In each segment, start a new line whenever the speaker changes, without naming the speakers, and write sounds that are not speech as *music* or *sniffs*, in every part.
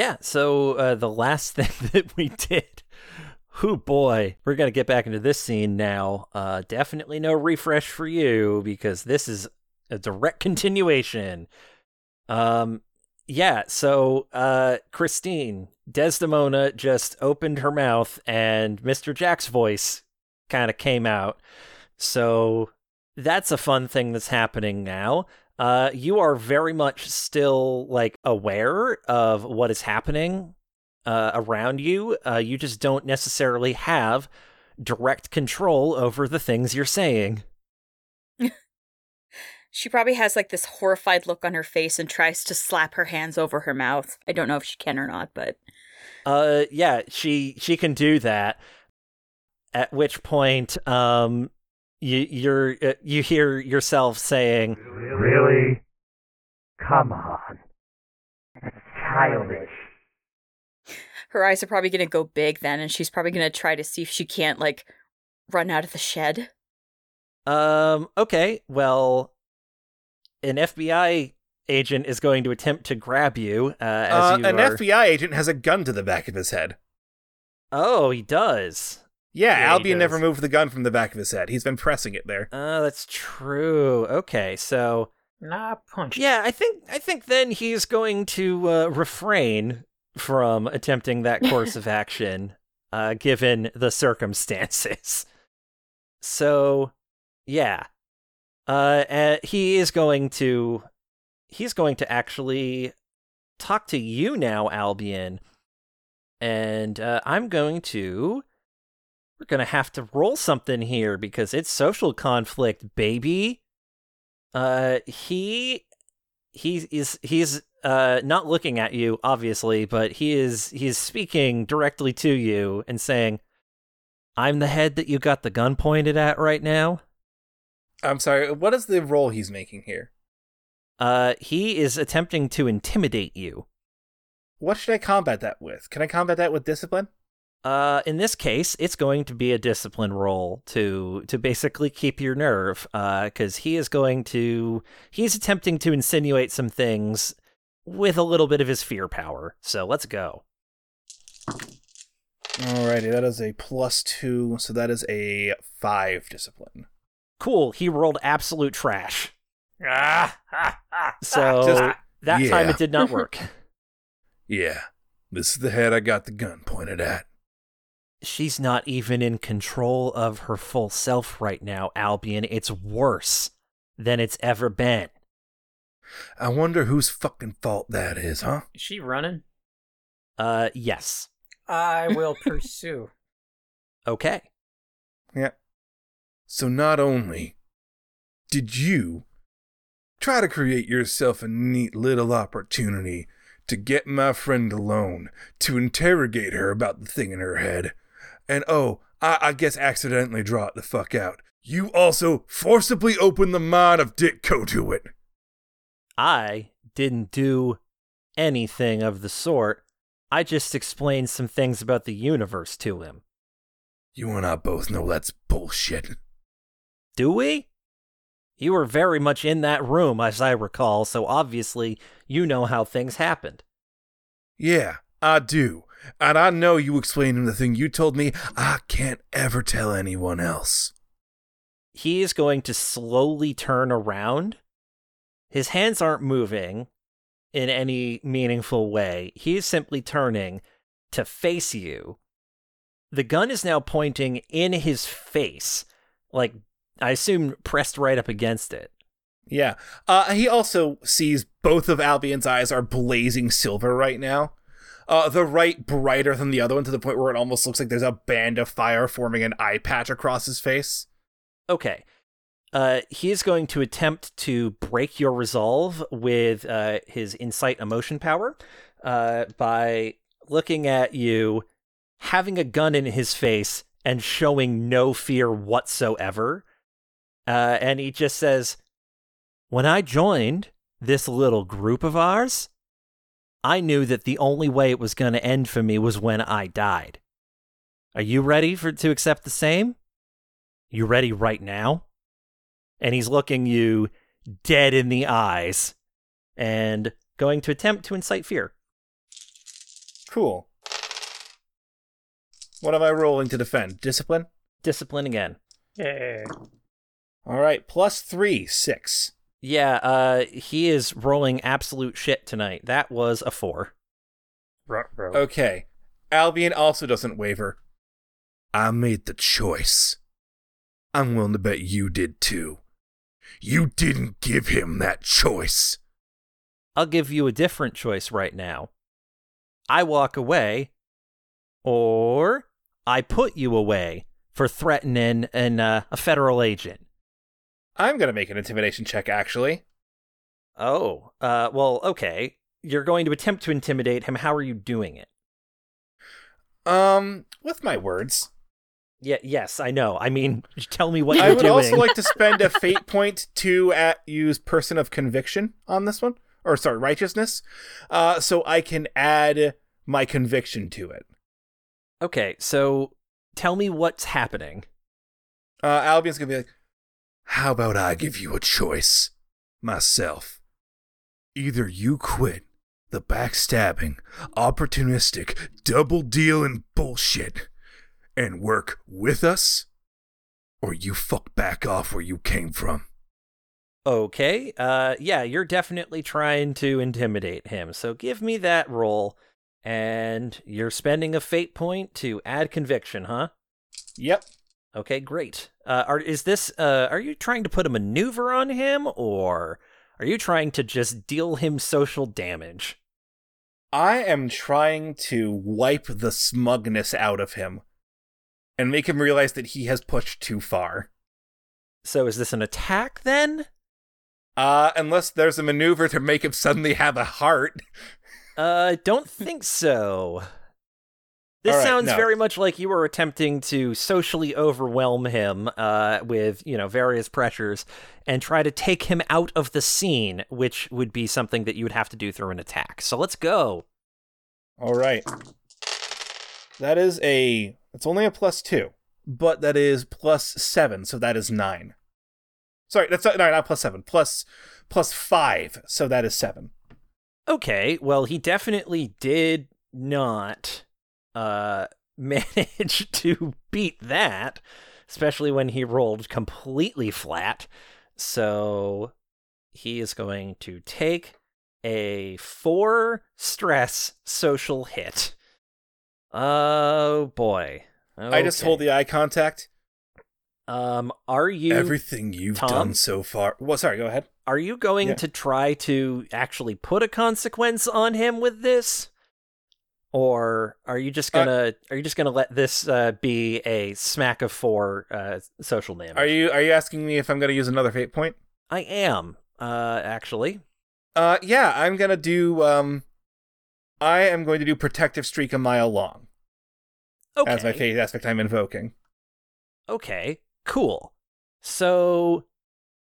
Yeah, so uh, the last *laughs* thing that we did, who boy, we're gonna get back into this scene now. Uh, definitely no refresh for you because this is a direct *laughs* continuation. Um, yeah, so uh, Christine, Desdemona just opened her mouth and Mr. Jack's voice kind of came out. So that's a fun thing that's happening now. Uh, you are very much still like aware of what is happening uh, around you. Uh, you just don't necessarily have direct control over the things you're saying. *laughs*
she probably has like this horrified look on her face and tries to slap her hands over her mouth. I don't know if she can or not, but
uh, yeah, she she can do that. At which point, um, you you're uh, you hear yourself saying,
"Really? Come on, that's childish."
Her eyes are probably gonna go big then, and she's probably gonna try to see if she can't like run out of the shed.
Um. Okay. Well, an FBI agent is going to attempt to grab you. Uh, as
uh,
you
an
are...
FBI agent has a gun to the back of his head.
Oh, he does.
Yeah,
Yeah,
Albion never moved the gun from the back of his head. He's been pressing it there.
Uh, that's true. Okay, so
Nah, punch.
yeah, I think I think then he's going to uh, refrain from attempting that *laughs* course of action, uh, given the circumstances. *laughs* So, yeah, uh, uh, he is going to he's going to actually talk to you now, Albion, and uh, I'm going to. We're gonna have to roll something here because it's social conflict, baby. Uh, he he is he's uh not looking at you obviously, but he is he's speaking directly to you and saying, "I'm the head that you got the gun pointed at right now."
I'm sorry, what is the role he's making here?
Uh, he is attempting to intimidate you.
What should I combat that with? Can I combat that with discipline?
Uh, in this case, it's going to be a discipline roll to to basically keep your nerve. Uh, because he is going to he's attempting to insinuate some things with a little bit of his fear power. So let's go.
Alrighty, that is a plus two, so that is a five discipline.
Cool. He rolled absolute trash.
Ah, ah, ah,
So
Just-
that time it did not *laughs* work.
Yeah, this is the head I got the gun pointed at.
She's not even in control of her full self right now, Albion. It's worse than it's ever been.
I wonder whose fucking fault that is, huh?
Is she running?
Uh, yes.
I *laughs* will pursue.
Okay.
Yeah. So not only did you try to create yourself a neat little opportunity to get my friend alone, to interrogate her about the thing in her head, and oh, I, I guess accidentally draw it the fuck out. You also forcibly opened the mind of Ditko to it.
I didn't do anything of the sort. I just explained some things about the universe to him.
You and I both know that's bullshit.
Do we? You were very much in that room, as I recall, so obviously you know how things happened.
Yeah, I do. And I know you explained him the thing you told me I can't ever tell anyone else.
He is going to slowly turn around. His hands aren't moving in any meaningful way. He is simply turning to face you. The gun is now pointing in his face, like, I assume pressed right up against it.
Yeah. Uh, he also sees both of Albion's eyes are blazing silver right now. Uh, the right brighter than the other one to the point where it almost looks like there's a band of fire forming an eye patch across his face.
Okay. Uh, he is going to attempt to break your resolve with uh, his insight emotion power uh, by looking at you, having a gun in his face, and showing no fear whatsoever. Uh, and he just says, When I joined this little group of ours, I knew that the only way it was going to end for me was when I died. Are you ready for to accept the same? You ready right now? And he's looking you dead in the eyes and going to attempt to incite fear.
Cool. What am I rolling to defend? Discipline?
Discipline again.
Yeah.
All right, plus three, six.
Yeah, uh, he is rolling absolute shit tonight. That was a four.
Ruh-roh.
Okay. Albion also doesn't waver. I made the choice. I'm willing to bet you did too. You didn't give him that choice.
I'll give you a different choice right now. I walk away, or I put you away for threatening an, uh, a federal agent.
I'm gonna make an intimidation check, actually.
Oh, uh, well, okay. You're going to attempt to intimidate him. How are you doing it?
Um, with my words.
Yeah, yes, I know. I mean, *laughs* tell me what
I
you're doing.
I would also like to spend a *laughs* fate point to at use person of conviction on this one. Or sorry, righteousness. Uh so I can add my conviction to it.
okay, so tell me what's happening.
Uh Albion's gonna be like, How about I give you a choice? Myself. Either you quit the backstabbing, opportunistic, double dealing bullshit and work with us, or you fuck back off where you came from.
Okay, uh, yeah, you're definitely trying to intimidate him. So give me that roll, and you're spending a fate point to add conviction, huh?
Yep.
Okay, great. Uh, are is this? Uh, are you trying to put a maneuver on him, or are you trying to just deal him social damage?
I am trying to wipe the smugness out of him and make him realize that he has pushed too far.
So is this an attack then?
Uh, unless there's a maneuver to make him suddenly have a heart.
Uh, don't think so. This
right,
sounds
no.
very much like you were attempting to socially overwhelm him uh, with, you know, various pressures and try to take him out of the scene, which would be something that you would have to do through an attack. So let's go.
All right. That is a. It's only a plus two, but that is plus seven, so that is nine. Sorry, that's not, no, not plus seven. Plus plus five, so that is seven.
Okay, well, he definitely did not uh, *laughs* manage to beat that, especially when he rolled completely flat. So he is going to take a four stress social hit. Oh boy.
I just hold the eye contact.
Um, are you
Everything you've
Tom?
done so far. Well, sorry, go ahead.
Are you going
Yeah.
to try to actually put a consequence on him with this? Or are you just
Uh,
gonna are you just gonna let this uh, be a smack of four uh, social damage?
Are you are you asking me if I'm going to use another fate point?
I am, uh, actually.
Uh, yeah, I'm gonna do. Um, I am going to do protective streak a mile long
Okay.
as my fate aspect I'm invoking.
Okay. Cool. So,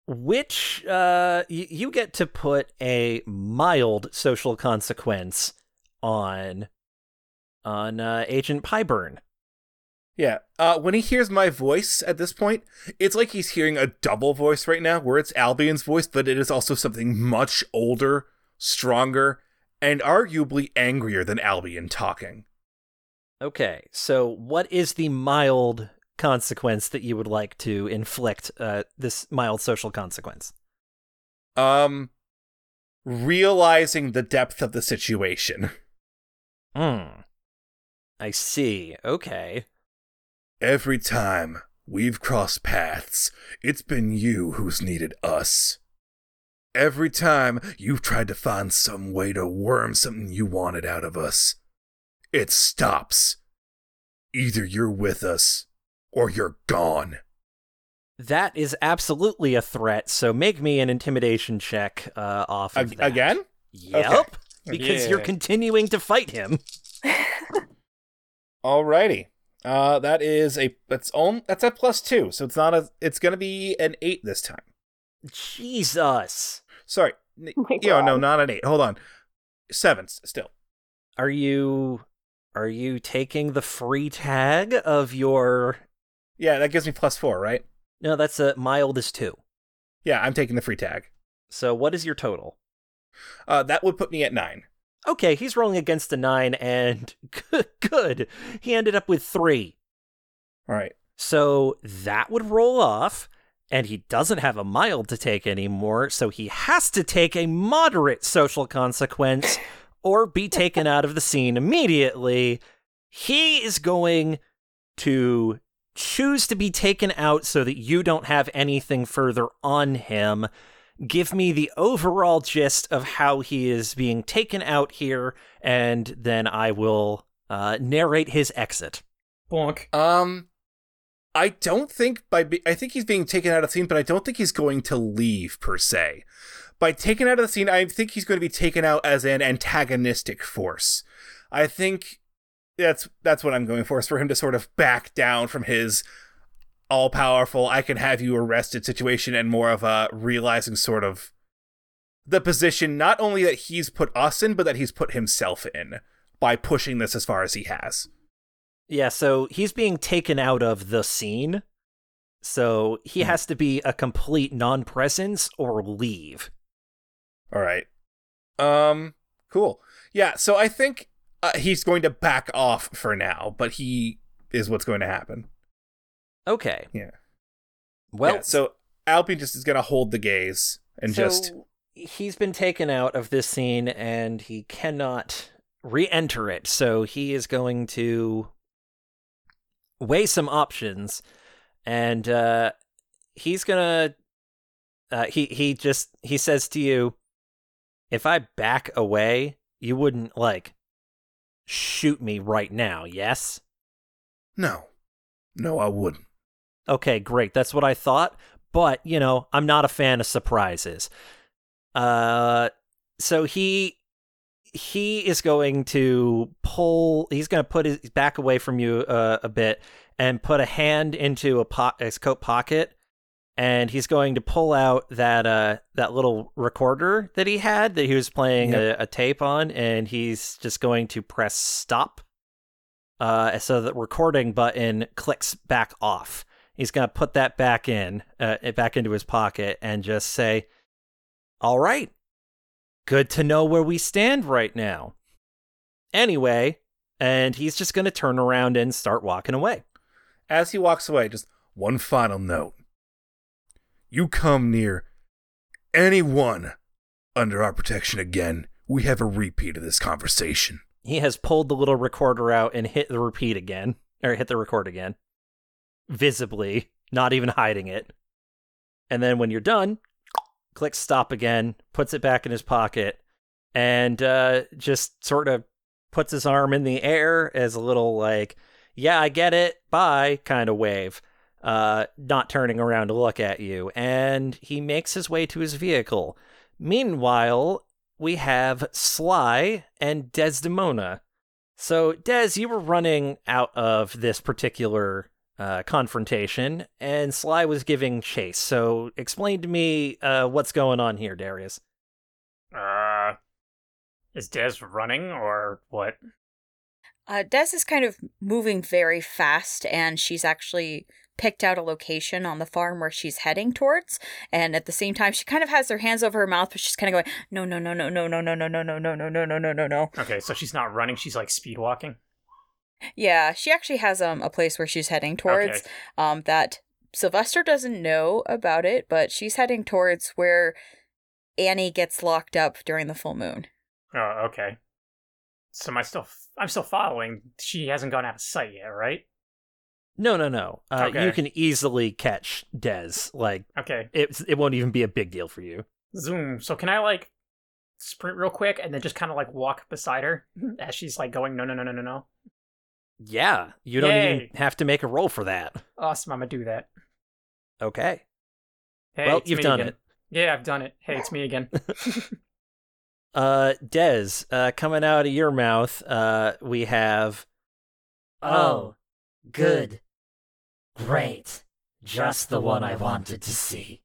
which uh, y- you get to put a mild social consequence on on uh, Agent Pyburn.
Yeah. Uh, when he hears my voice at this point, it's like he's hearing a double voice right now, where it's Albion's voice, but it is also something much older, stronger, and arguably angrier than Albion talking.
Okay, so what is the mild consequence that you would like to inflict uh, this mild social consequence?
Um, realizing the depth of the situation.
Hmm. I see. Okay.
Every time we've crossed paths, it's been you who's needed us. Every time you've tried to find some way to worm something you wanted out of us, it stops. Either you're with us or you're gone.
That is absolutely a threat, so make me an intimidation check uh, off of
Ag-
that.
again?
Yep.
Okay.
Because you're continuing to fight him. *laughs*
Alrighty. Uh, that is a that's on that's a plus two, so it's not a it's gonna be an eight this time.
Jesus.
Sorry, n-
Oh my
yeah, no, not an eight. Hold on, seven s- still.
Are you are you taking the free tag of your
Yeah, that gives me plus four, right?
No, that's a mild is 2.
Yeah, I'm taking the free tag.
So what is your total?
Uh, that would put me at nine.
Okay, he's rolling against a nine, and *laughs* good, good. He ended up with three.
All right.
So that would roll off, and he doesn't have a mild to take anymore, so he has to take a moderate social consequence or be taken out of the scene immediately. He is going to choose to be taken out so that you don't have anything further on him. Give me the overall gist of how he is being taken out here, and then I will uh, narrate his exit.
Bonk.
Um, I don't think by be- I think he's being taken out of the scene, but I don't think he's going to leave per se. By taken out of the scene, I think he's going to be taken out as an antagonistic force. I think that's that's what I'm going for. Is for him to sort of back down from his all powerful, I can have you arrested situation, and more of a realizing sort of the position not only that he's put us in, but that he's put himself in by pushing this as far as he has.
Yeah, so he's being taken out of the scene. So he has to be a complete non presence or leave.
All right. Um. Cool. Yeah. So I think uh, he's going to back off for now, but he is what's going to happen.
Okay.
Yeah.
Well,
Yeah, so Albion just is going to hold the gaze and
so
just
he's been taken out of this scene and he cannot re-enter it. So he is going to weigh some options, and uh, he's gonna. Uh, he he just he says to you, if I back away, you wouldn't like shoot me right now, yes?
no, no, I wouldn't.
Okay, great. That's what I thought. But, you know, I'm not a fan of surprises. Uh so he he is going to pull he's going to put his back away from you uh, a bit and put a hand into a po- his coat pocket and he's going to pull out that uh that little recorder that he had that he was playing
Yep.
a, a tape on and he's just going to press stop uh so the recording button clicks back off he's going to put that back in uh back into his pocket and just say all right good to know where we stand right now anyway and he's just going to turn around and start walking away
As he walks away, just one final note. You come near anyone under our protection again, we have a repeat of this conversation.
he has pulled the little recorder out and hit the repeat again or hit the record again visibly not even hiding it and then when you're done clicks stop again puts it back in his pocket and uh, just sort of puts his arm in the air as a little like yeah i get it bye kind of wave uh, not turning around to look at you and he makes his way to his vehicle meanwhile we have Sly and Desdemona. So, Des, you were running out of this particular uh, confrontation, and Sly was giving chase. So, explain to me uh, what's going on here, Darius.
Uh, is Des running or what?
Uh, Des is kind of moving very fast, and she's actually picked out a location on the farm where she's heading towards. And at the same time, she kind of has her hands over her mouth, but she's kind of going, "No, no, no, no, no, no, no, no, no, no, no, no, no, no, no, no, no."
Okay, so she's not running. She's like speed walking.
Yeah, she actually has um a place where she's heading towards.
Okay.
Um, that Sylvester doesn't know about it, but she's heading towards where Annie gets locked up during the full moon.
Oh, okay. So am I still? I'm still following. She hasn't gone out of sight yet, right?
No, no, no. Uh,
Okay.
You can easily catch Des. Like,
Okay.
it, it won't even be a big deal for you.
Zoom. So can I like sprint real quick and then just kind of like walk beside her *laughs* as she's like going no no no no no no.
Yeah, you don't
Yay.
even have to make a roll for that.
Awesome. I'm gonna do that.
Okay.
Hey,
well,
it's
you've
me
done
again.
it.
Yeah, I've done it. Hey, it's me again. *laughs*
Uh, Des, uh, coming out of your mouth, uh, we have.
Oh, good. Great. Just the one I wanted to see.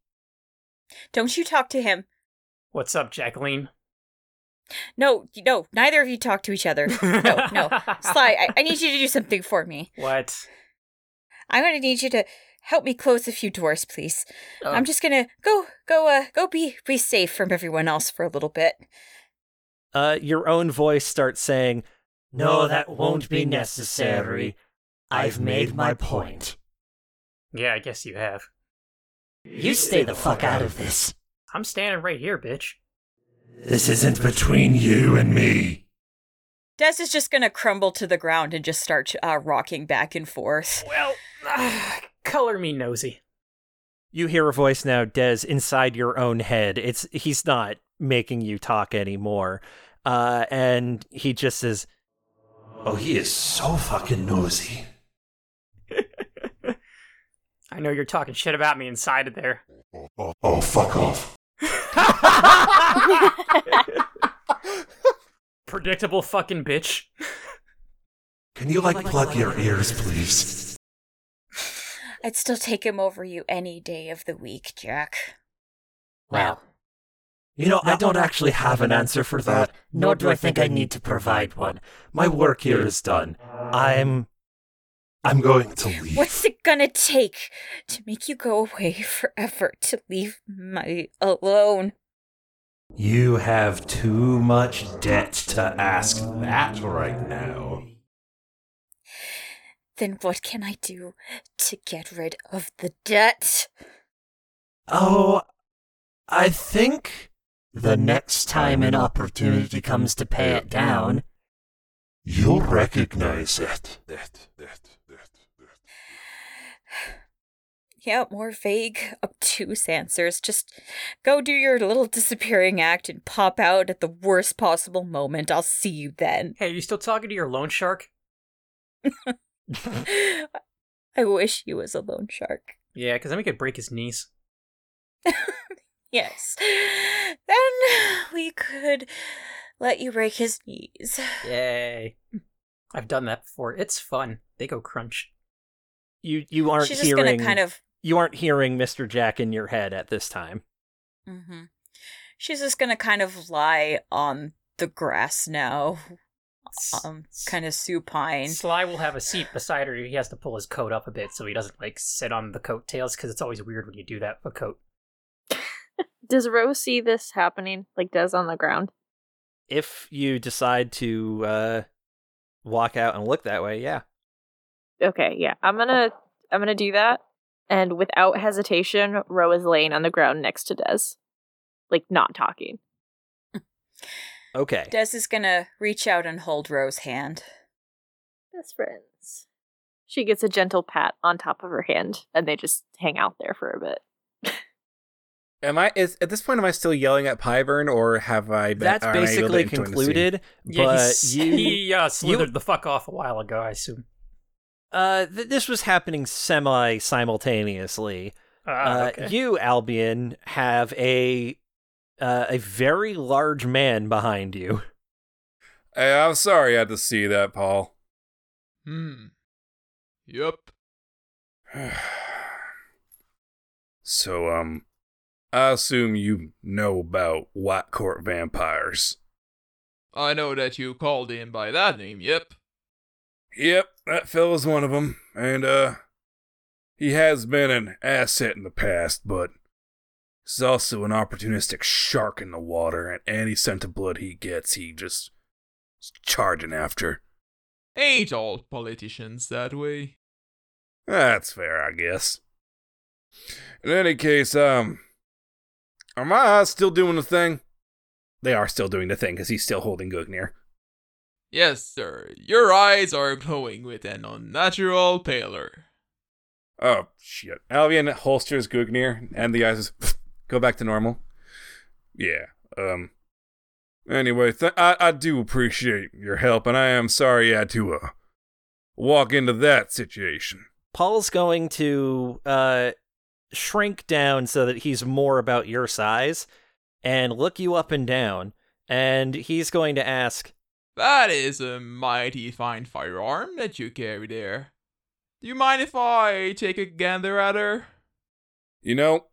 Don't you talk to him.
What's up, Jacqueline?
No, no, neither of you talk to each other. No, no. *laughs* Sly, I, I need you to do something for me.
What?
I'm gonna need you to help me close a few doors, please.
Oh.
I'm just gonna go, go, uh, go be, be safe from everyone else for a little bit.
uh, your own voice starts saying,
No, that won't be necessary. I've made my point.
Yeah, I guess you have.
You stay the fuck out of this.
I'm standing right here, bitch.
This isn't between you and me.
Des is just gonna crumble to the ground and just start uh, rocking back and forth.
Well, *sighs* color me nosy.
You hear a voice now, Des, inside your own head. It's he's not making you talk anymore. Uh, and he just says,
Oh, he is so fucking nosy. *laughs*
I know you're talking shit about me inside of there.
Oh, oh fuck off. *laughs*
Predictable fucking bitch.
Can you, like, plug your ears, please?
I'd still take him over you any day of the week, Jack.
Well,
You know, I don't actually have an answer for that,
nor do I think I need to provide one.
My work here is done. I'm. I'm going to leave.
What's it gonna take to make you go away forever to leave me alone?
You have too much debt to ask that right now.
Then what can I do to get rid of the debt?
Oh, I think
The next time an opportunity comes to pay it down,
you'll recognize it.
Yeah, more vague, *laughs* obtuse answers. Just go do your little disappearing act and pop out at the worst possible moment. I'll see you then.
Hey, are you still talking to your loan shark? *laughs* *laughs*
I wish he was a loan shark.
Yeah, because then we could break his knees.
Yes. Then we could let you break his knees.
Yay. I've done that before. It's fun. They go crunch.
"You you aren't
She's just
hearing
gonna kind of.
You aren't hearing Mister Jack in your head at this time."
Mm-hmm. She's just gonna kind of lie on the grass now, um, kind of supine.
Sly will have a seat beside her. He has to pull his coat up a bit so he doesn't like sit on the coattails because it's always weird when you do that with a coat. *laughs*
Does Rose see this happening, like does on the ground?
If you decide to uh, walk out and look that way, yeah.
Okay, yeah. I'm gonna I'm gonna do that. And without hesitation, Ro is laying on the ground next to Des. Like not talking.
Okay.
Des is gonna reach out and hold Rose's hand.
Best friends. She gets a gentle pat on top of her hand, and they just hang out there for a bit.
Am I is at this point? Am I still yelling at Pyburn, or have I? Been,
That's
am I able to
basically
join
concluded,
Yeah,
but
he's-
you
he uh, slithered the fuck off a while ago, I assume.
Uh th- this was happening semi simultaneously.
Ah,
Uh,
okay.
you Albion have a uh, a very large man behind you.
Hey, I'm sorry I had to see that, Paul.
Hmm. Yup. *sighs*
so, um, I assume you know about White Court vampires.
I know that you called in by that name, yep.
Yep, that fella's one of them, and uh, he has been an asset in the past, but he's also an opportunistic shark in the water, and any scent of blood he gets, he just is charging after.
Ain't all politicians that way.
That's fair, I guess. In any case, um, are my eyes still doing the thing? They are still doing the thing because he's still holding Gugnir.
Yes, sir. Your eyes are glowing with an unnatural pallor.
Oh shit! Albion holsters Gugnir, and the eyes just *sniffs* go back to normal. Yeah. Um. Anyway, th- I I do appreciate your help, and I am sorry I had to uh walk into that situation.
Paul's going to uh, shrink down so that he's more about your size and look you up and down. And he's going to ask,
That is a mighty fine firearm that you carry there. Do you mind if I take a gander at her?
You know,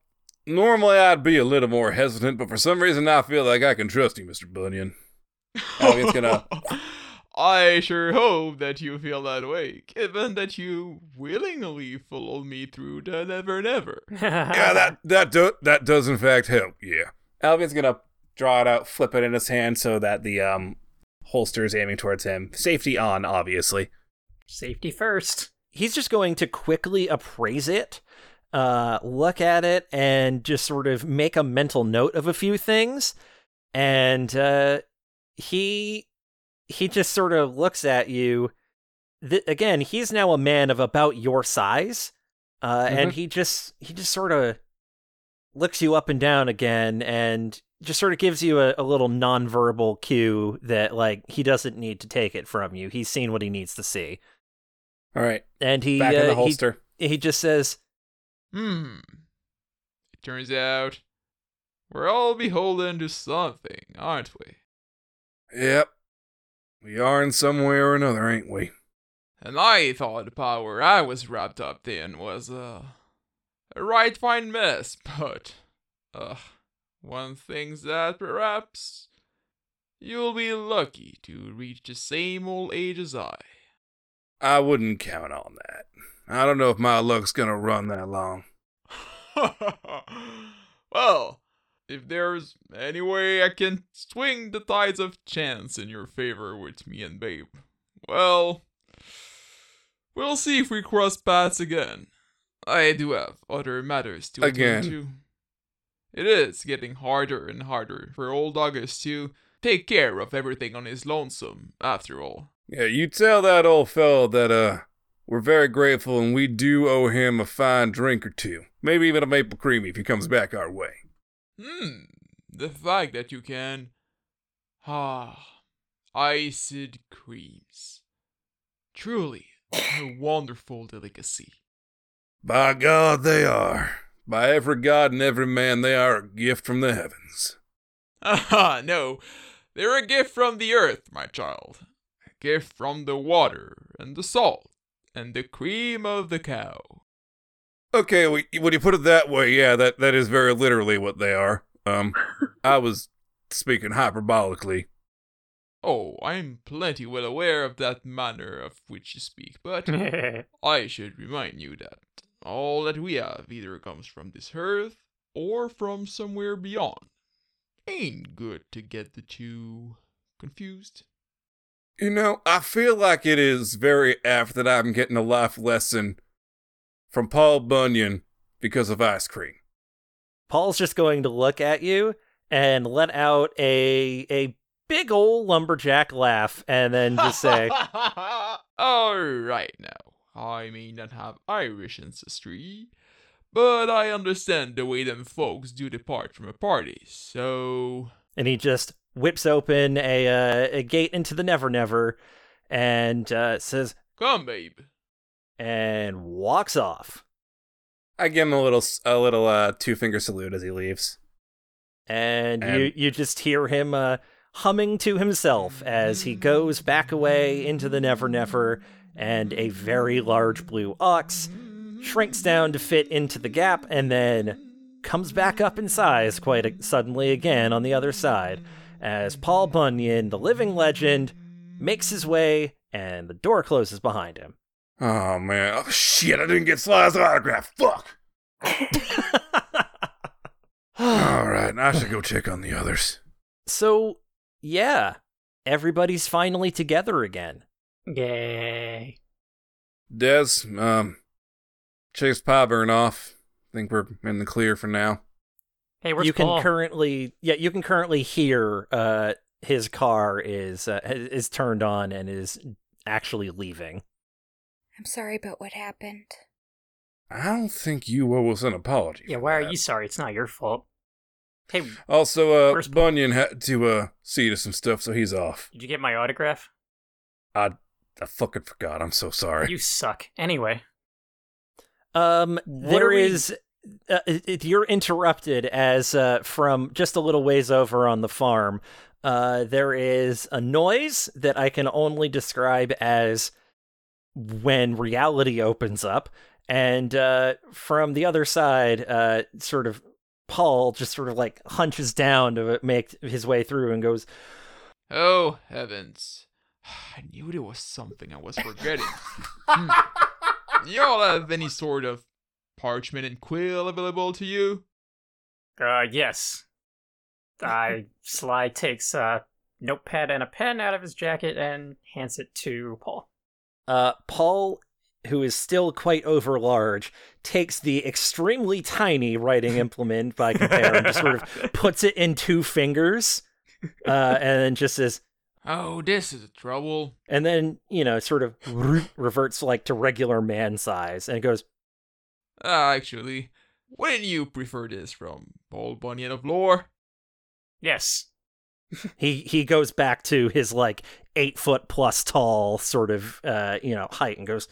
normally I'd be a little more hesitant, but for some reason I feel like I can trust you, Mister Bunyan. Albion's gonna. *laughs*
I sure hope that you feel that way, given that you willingly followed me through the Never Never. *laughs*
Yeah, that that do, that does in fact help. Yeah. Albion's gonna
draw it out, flip it in his hand so that the um holster is aiming towards him. Safety on, obviously.
Safety first.
He's just going to quickly appraise it, uh, look at it, and just sort of make a mental note of a few things. And uh, he he just sort of looks at you. Th- again, he's now a man of about your size, uh, and he just he just sort of looks you up and down again, and just sort of gives you a, a little nonverbal cue that like he doesn't need to take it from you. He's seen what he needs to see,
All right,
and he
back in
uh,
the
he- he just says,
Hmm. It turns out we're all beholden to something, aren't we?
Yep. We are in some way or another, ain't we?
And I thought the power I was wrapped up in was uh, a right fine mess, but uh, one thinks that perhaps you'll be lucky to reach the same old age as I.
I wouldn't count on that. I don't know if my luck's gonna run that long. *laughs*
well, if there's any way I can swing the tides of chance in your favor with me and Babe, well, we'll see if we cross paths again. I do have other matters to attend to. It is getting harder and harder for old August to take care of everything on his lonesome, after all.
Yeah, you tell that old fellow that uh we're very grateful and we do owe him a fine drink or two. Maybe even a maple creamy if he comes back our way.
Hmm, the fact that you can. Ah, iced creams. Truly a wonderful delicacy.
By God, they are. By every god and every man, they are a gift from the heavens.
Ah, no, they're a gift from the earth, my child. A gift from the water and the salt and the cream of the cow.
Okay, we- when you put it that way, yeah, that, that is very literally what they are. Um, I was speaking hyperbolically.
Oh, I'm plenty well aware of that manner of which you speak, but *laughs* I should remind you that all that we have either comes from this earth or from somewhere beyond. Ain't good to get the two confused.
You know, I feel like it is very apt that I'm getting a life lesson from Paul Bunyan because of ice cream.
Paul's just going to look at you and let out a a big old lumberjack laugh, and then just say, *laughs*
Alright now, I may not have Irish ancestry, but I understand the way them folks do depart from a party, so.
and he just whips open a uh, a gate into the Never Never, and uh, says,
Come, babe.
and walks off.
I give him a little s- a little uh two finger salute as he leaves.
and,
And-
you you just hear him uh, humming to himself as he goes back away into the Never Never, and a very large blue ox shrinks down to fit into the gap, and then comes back up in size quite a- suddenly again on the other side, as Paul Bunyan, the living legend, makes his way, and the door closes behind him.
Oh man, oh shit! I didn't get Sly's autograph. Fuck. *laughs* All right, I should go check on the others.
so, yeah, everybody's finally together again.
Yay.
Des, um, chase Pyburn off. I think we're in the clear for now.
Hey, where's
you can currently yeah you can currently hear uh his car is uh, is turned on and is actually leaving
I'm sorry about what happened.
I don't think you owe us an apology.
yeah,
for
why are you sorry? It's not your fault. Hey,
Also, uh,
Where's
Bunyan had to uh see to some stuff, so he's off.
did you get my autograph?
I I fucking forgot. I'm so sorry.
You suck. Anyway,
um
What
there
we-
is uh, it, it- you're interrupted as uh from just a little ways over on the farm uh there is a noise that i can only describe as when reality opens up and uh from the other side uh sort of paul just sort of like hunches down to make his way through and goes
Oh, heavens. *sighs* I knew there was something I was forgetting. Hmm. Y'all have any sort of parchment and quill available to you?
uh, yes. I Sly takes a notepad and a pen out of his jacket and hands it to Paul.
Uh, Paul, who is still quite overlarge, takes the extremely tiny writing *laughs* implement by compare and just sort of puts it in two fingers, uh, and then just says,
Oh, this is trouble.
and then you know, sort of reverts like to regular man size, and goes,
Ah, actually, wouldn't you prefer this from Paul Bunyan of Lore?
Yes.
he he goes back to his like eight foot plus tall sort of uh you know height and goes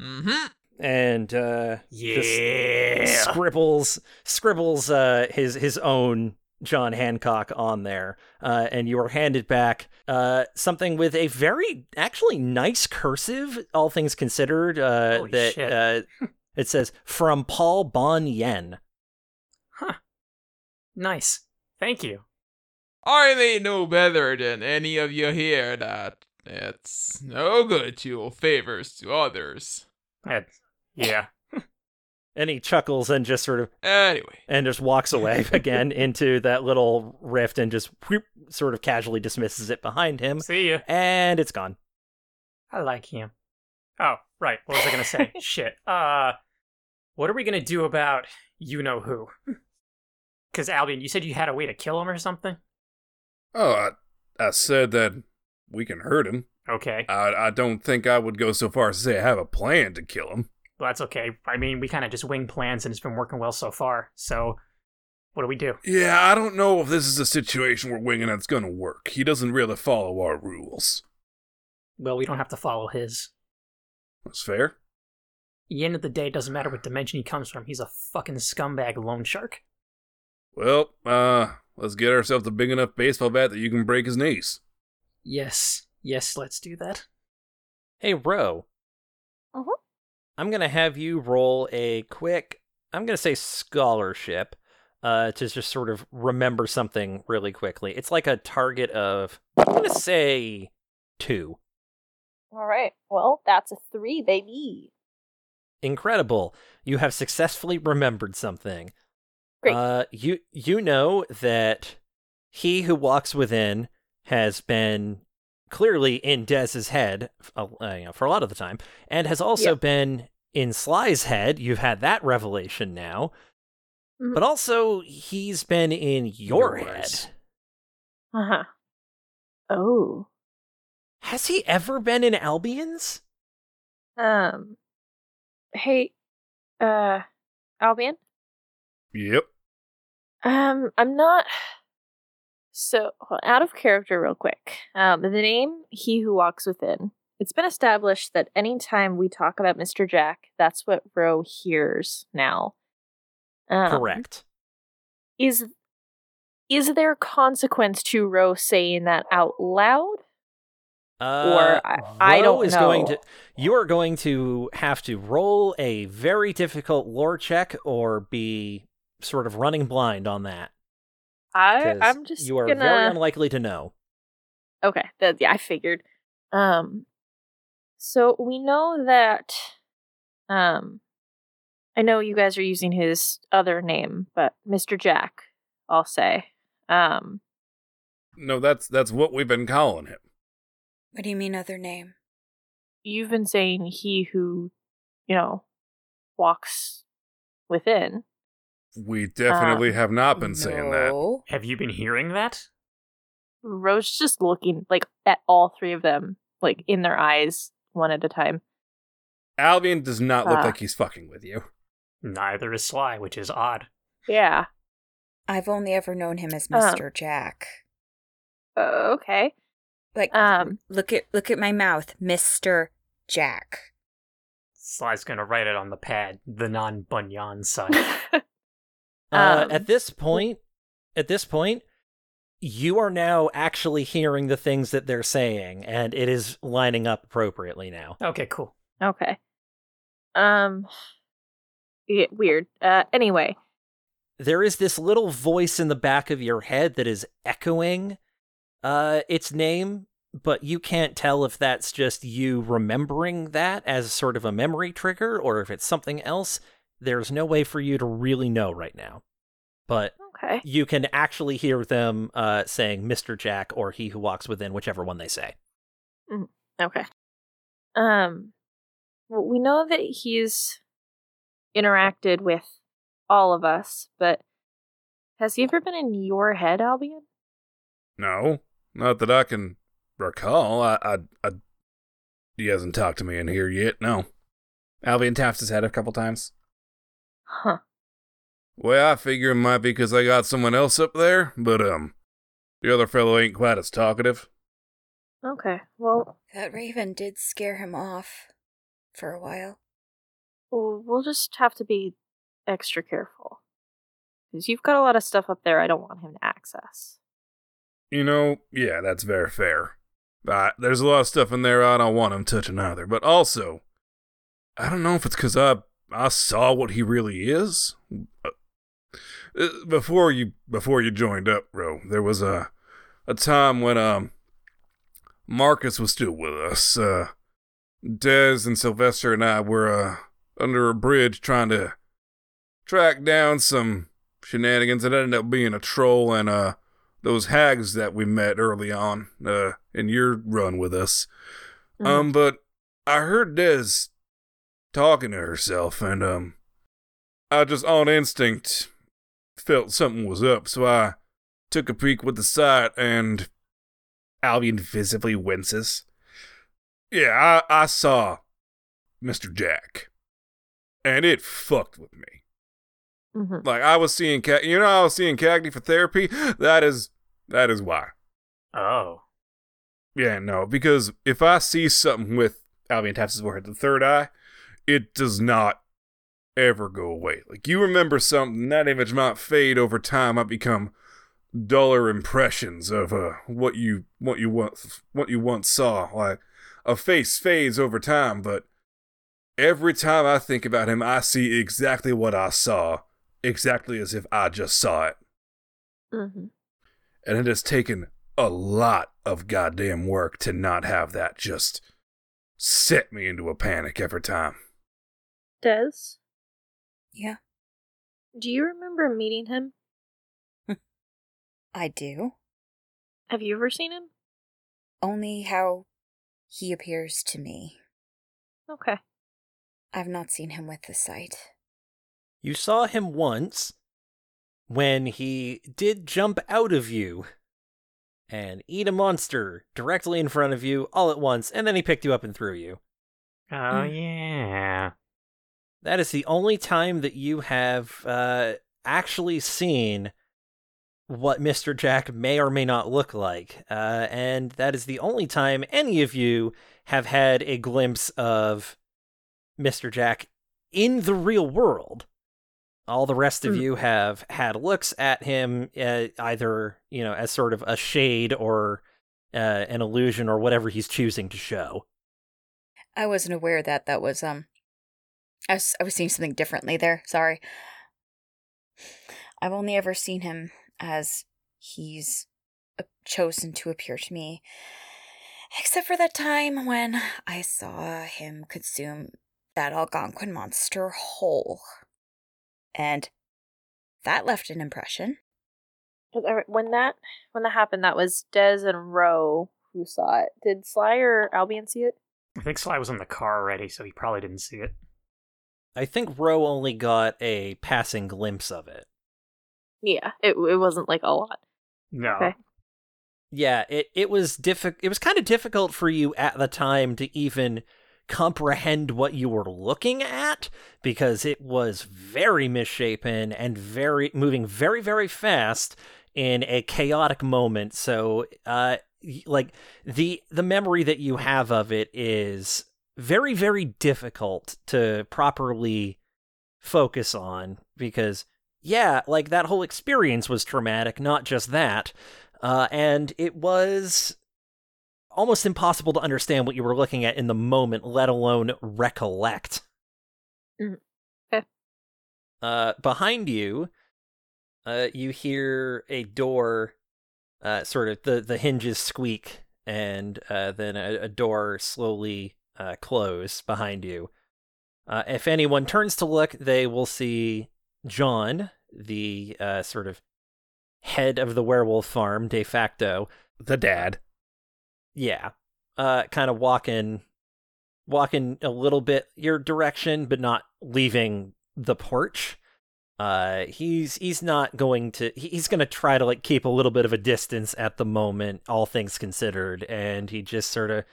Mm-hmm.
and uh just
Yeah.
scribbles scribbles uh his his own John Hancock on there uh and you are handed back uh something with a very actually nice cursive all things considered uh
Holy
that
shit.
uh *laughs* it says from Paul Bon Yen Huh.
Nice. Thank you.
I may know better than any of you here that it's no good to owe favors to others.
Uh, yeah.
And he chuckles and just sort of
Anyway,
and just walks away *laughs* again into that little rift and just whoop, sort of casually dismisses it behind him
See ya.
and it's gone
I like him. Oh, right. What was I gonna say? *laughs* Shit. Uh, what are we gonna do about you know who? *laughs* Because Albion, you said you had a way to kill him or something.
Oh, I, I said that we can hurt him.
Okay,
I, I don't think I would go so far as to say I have a plan to kill him.
Well, that's okay. I mean, we kind of just wing plans and it's been working well so far. So, what do we do?
Yeah, I don't know if this is a situation where winging it's gonna work. He doesn't really follow our rules.
Well, we don't have to follow his.
That's fair.
At the end of the day, it doesn't matter what dimension he comes from. He's a fucking scumbag loan shark.
Well, uh, let's get ourselves a big enough baseball bat that you can break his knees.
Yes, yes, let's do that.
hey ro
Mhm.
I'm gonna have you roll a quick i'm gonna say scholarship uh to just sort of remember something really quickly it's like a target of i'm gonna say two
All right. Well, that's a three, baby.
incredible you have successfully remembered something
Great.
Uh, you you know that he who walks within has been clearly in Des's head uh, uh, you know, for a lot of the time, and has also
Yep.
been in Sly's head. You've had that revelation now,
Mhm.
but also he's been in your
Yours.
head.
Uh huh. Oh.
Has he ever been in Albion's?
Um. Hey, uh, Albion.
Yep.
Um, I'm not. So, out of character, real quick. Um, the name "He Who Walks Within." It's been established that anytime we talk about Mr. Jack, that's what Ro hears now. Um,
Correct.
Is is there consequence to Ro saying that out loud?
Uh,
I- I don't
is going
know.
to. You are going to have to roll a very difficult lore check or be sort of running blind on that.
I
'cause
I'm just
you are
gonna.
very unlikely to know.
Okay, that yeah, I figured. Um so we know that um I know you guys are using his other name, but Mr. Jack, I'll say. Um
No, that's that's what we've been calling him.
What do you mean, other name?
you've been saying he who, you know, walks within.
We definitely
Um,
have not been saying that.
Have you been hearing that?
Rose just looking like at all three of them, like in their eyes, one at a time.
Albion does not look
Ah.
like he's fucking with you.
Neither is Sly, which is odd.
Yeah.
I've only ever known him as
Um,
Mr. Jack.
Uh, okay.
Like,
Um
look at look at my mouth, Mr. Jack.
Sly's gonna write it on the pad, the non-bunyan *laughs* side.
Uh,
Um,
at this point, at this point, you are now actually hearing the things that they're saying, and it is lining up appropriately now.
okay, cool.
Okay. Um. *sighs* Yeah, weird. Uh. Anyway.
There is this little voice in the back of your head that is echoing uh, its name, but you can't tell if that's just you remembering that as sort of a memory trigger or if it's something else. There's no way for you to really know right now. But
Okay.
you can actually hear them uh, saying Mr. Jack or He Who Walks Within, whichever one they say.
Okay. Um, well, we know that he's interacted with all of us, but has he ever been in your head, Albion?
No, not that I can recall. I, I, I he hasn't talked to me in here yet. No.
Albion taps his head a couple times.
Huh.
Well, I figure it might be because I got someone else up there, but um, the other fellow ain't quite as talkative.
Okay. Well,
That raven did scare him off for a while.
we'll we'll just have to be extra careful. Because you've got a lot of stuff up there I don't want him to access.
You know, yeah, that's very fair. Uh, there's a lot of stuff in there I don't want him touching either. But also, I don't know if it's because I I saw what he really is. Uh, before you before you joined up, bro, there was a a time when um Marcus was still with us. Uh, Des and Sylvester and I were uh under a bridge trying to track down some shenanigans. It ended up being a troll and uh those hags that we met early on uh in your run with us. Um, but I heard Des talking to herself, and um, I just on instinct felt something was up, so I took a peek with the sight, and
Albion visibly winces.
yeah, I I saw Mister Jack, and it fucked with me.
hmm
Like I was seeing, Ca- you know, I was seeing Cagney for therapy. That is that is why.
Oh.
Yeah, no, because if I see something with
Albion taps his forehead. The third eye.
It does not ever go away. Like you remember something, that image might fade over time, might become duller impressions of uh what you what you once what you once saw. Like a face fades over time, but every time I think about him, I see exactly what I saw, exactly as if I just saw it.
Mm-hmm.
And it has taken a lot of goddamn work to not have that just set me into a panic every time.
Des,
Yeah,
do you remember meeting him?
I do.
Have you ever seen him?
Only how he appears to me.
Okay.
I've not seen him with the sight.
You saw him once when he did jump out of you and eat a monster directly in front of you all at once, and then he picked you up and threw you.
Oh, mm. yeah.
That is the only time that you have uh, actually seen what Mr. Jack may or may not look like. Uh, and that is the only time any of you have had a glimpse of Mr. Jack in the real world. All the rest of
Hmm.
you have had looks at him uh, either, you know, as sort of a shade or uh, an illusion or whatever he's choosing to show.
I wasn't aware that that was um. I was I was seeing something differently there. Sorry. I've only ever seen him as he's uh, chosen to appear to me, except for that time when I saw him consume that Algonquin monster whole, and that left an impression.
When that when that happened, that was Des and Ro who saw it. Did Sly or Albion see it?
I think Sly was in the car already, so he probably didn't see it.
I think Ro only got a passing glimpse of it.
Yeah, it it wasn't like a lot.
No.
Okay.
yeah it, it was diffi- it was kind of difficult for you at the time to even comprehend what you were looking at because it was very misshapen and very moving very very fast in a chaotic moment so uh like the the memory that you have of it is very very difficult to properly focus on because yeah like that whole experience was traumatic not just that uh, and it was almost impossible to understand what you were looking at in the moment, let alone recollect.
Mhm.
Uh, behind you, uh, you hear a door, uh, sort of the the hinges squeak, and uh, then a, a door slowly uh, close behind you. Uh, if anyone turns to look, they will see John, the uh, sort of head of the werewolf farm de facto.
The dad.
Yeah. Uh kind of walking walking a little bit your direction but not leaving the porch. Uh he's he's not going to he's going to try to like keep a little bit of a distance at the moment all things considered and he just sort of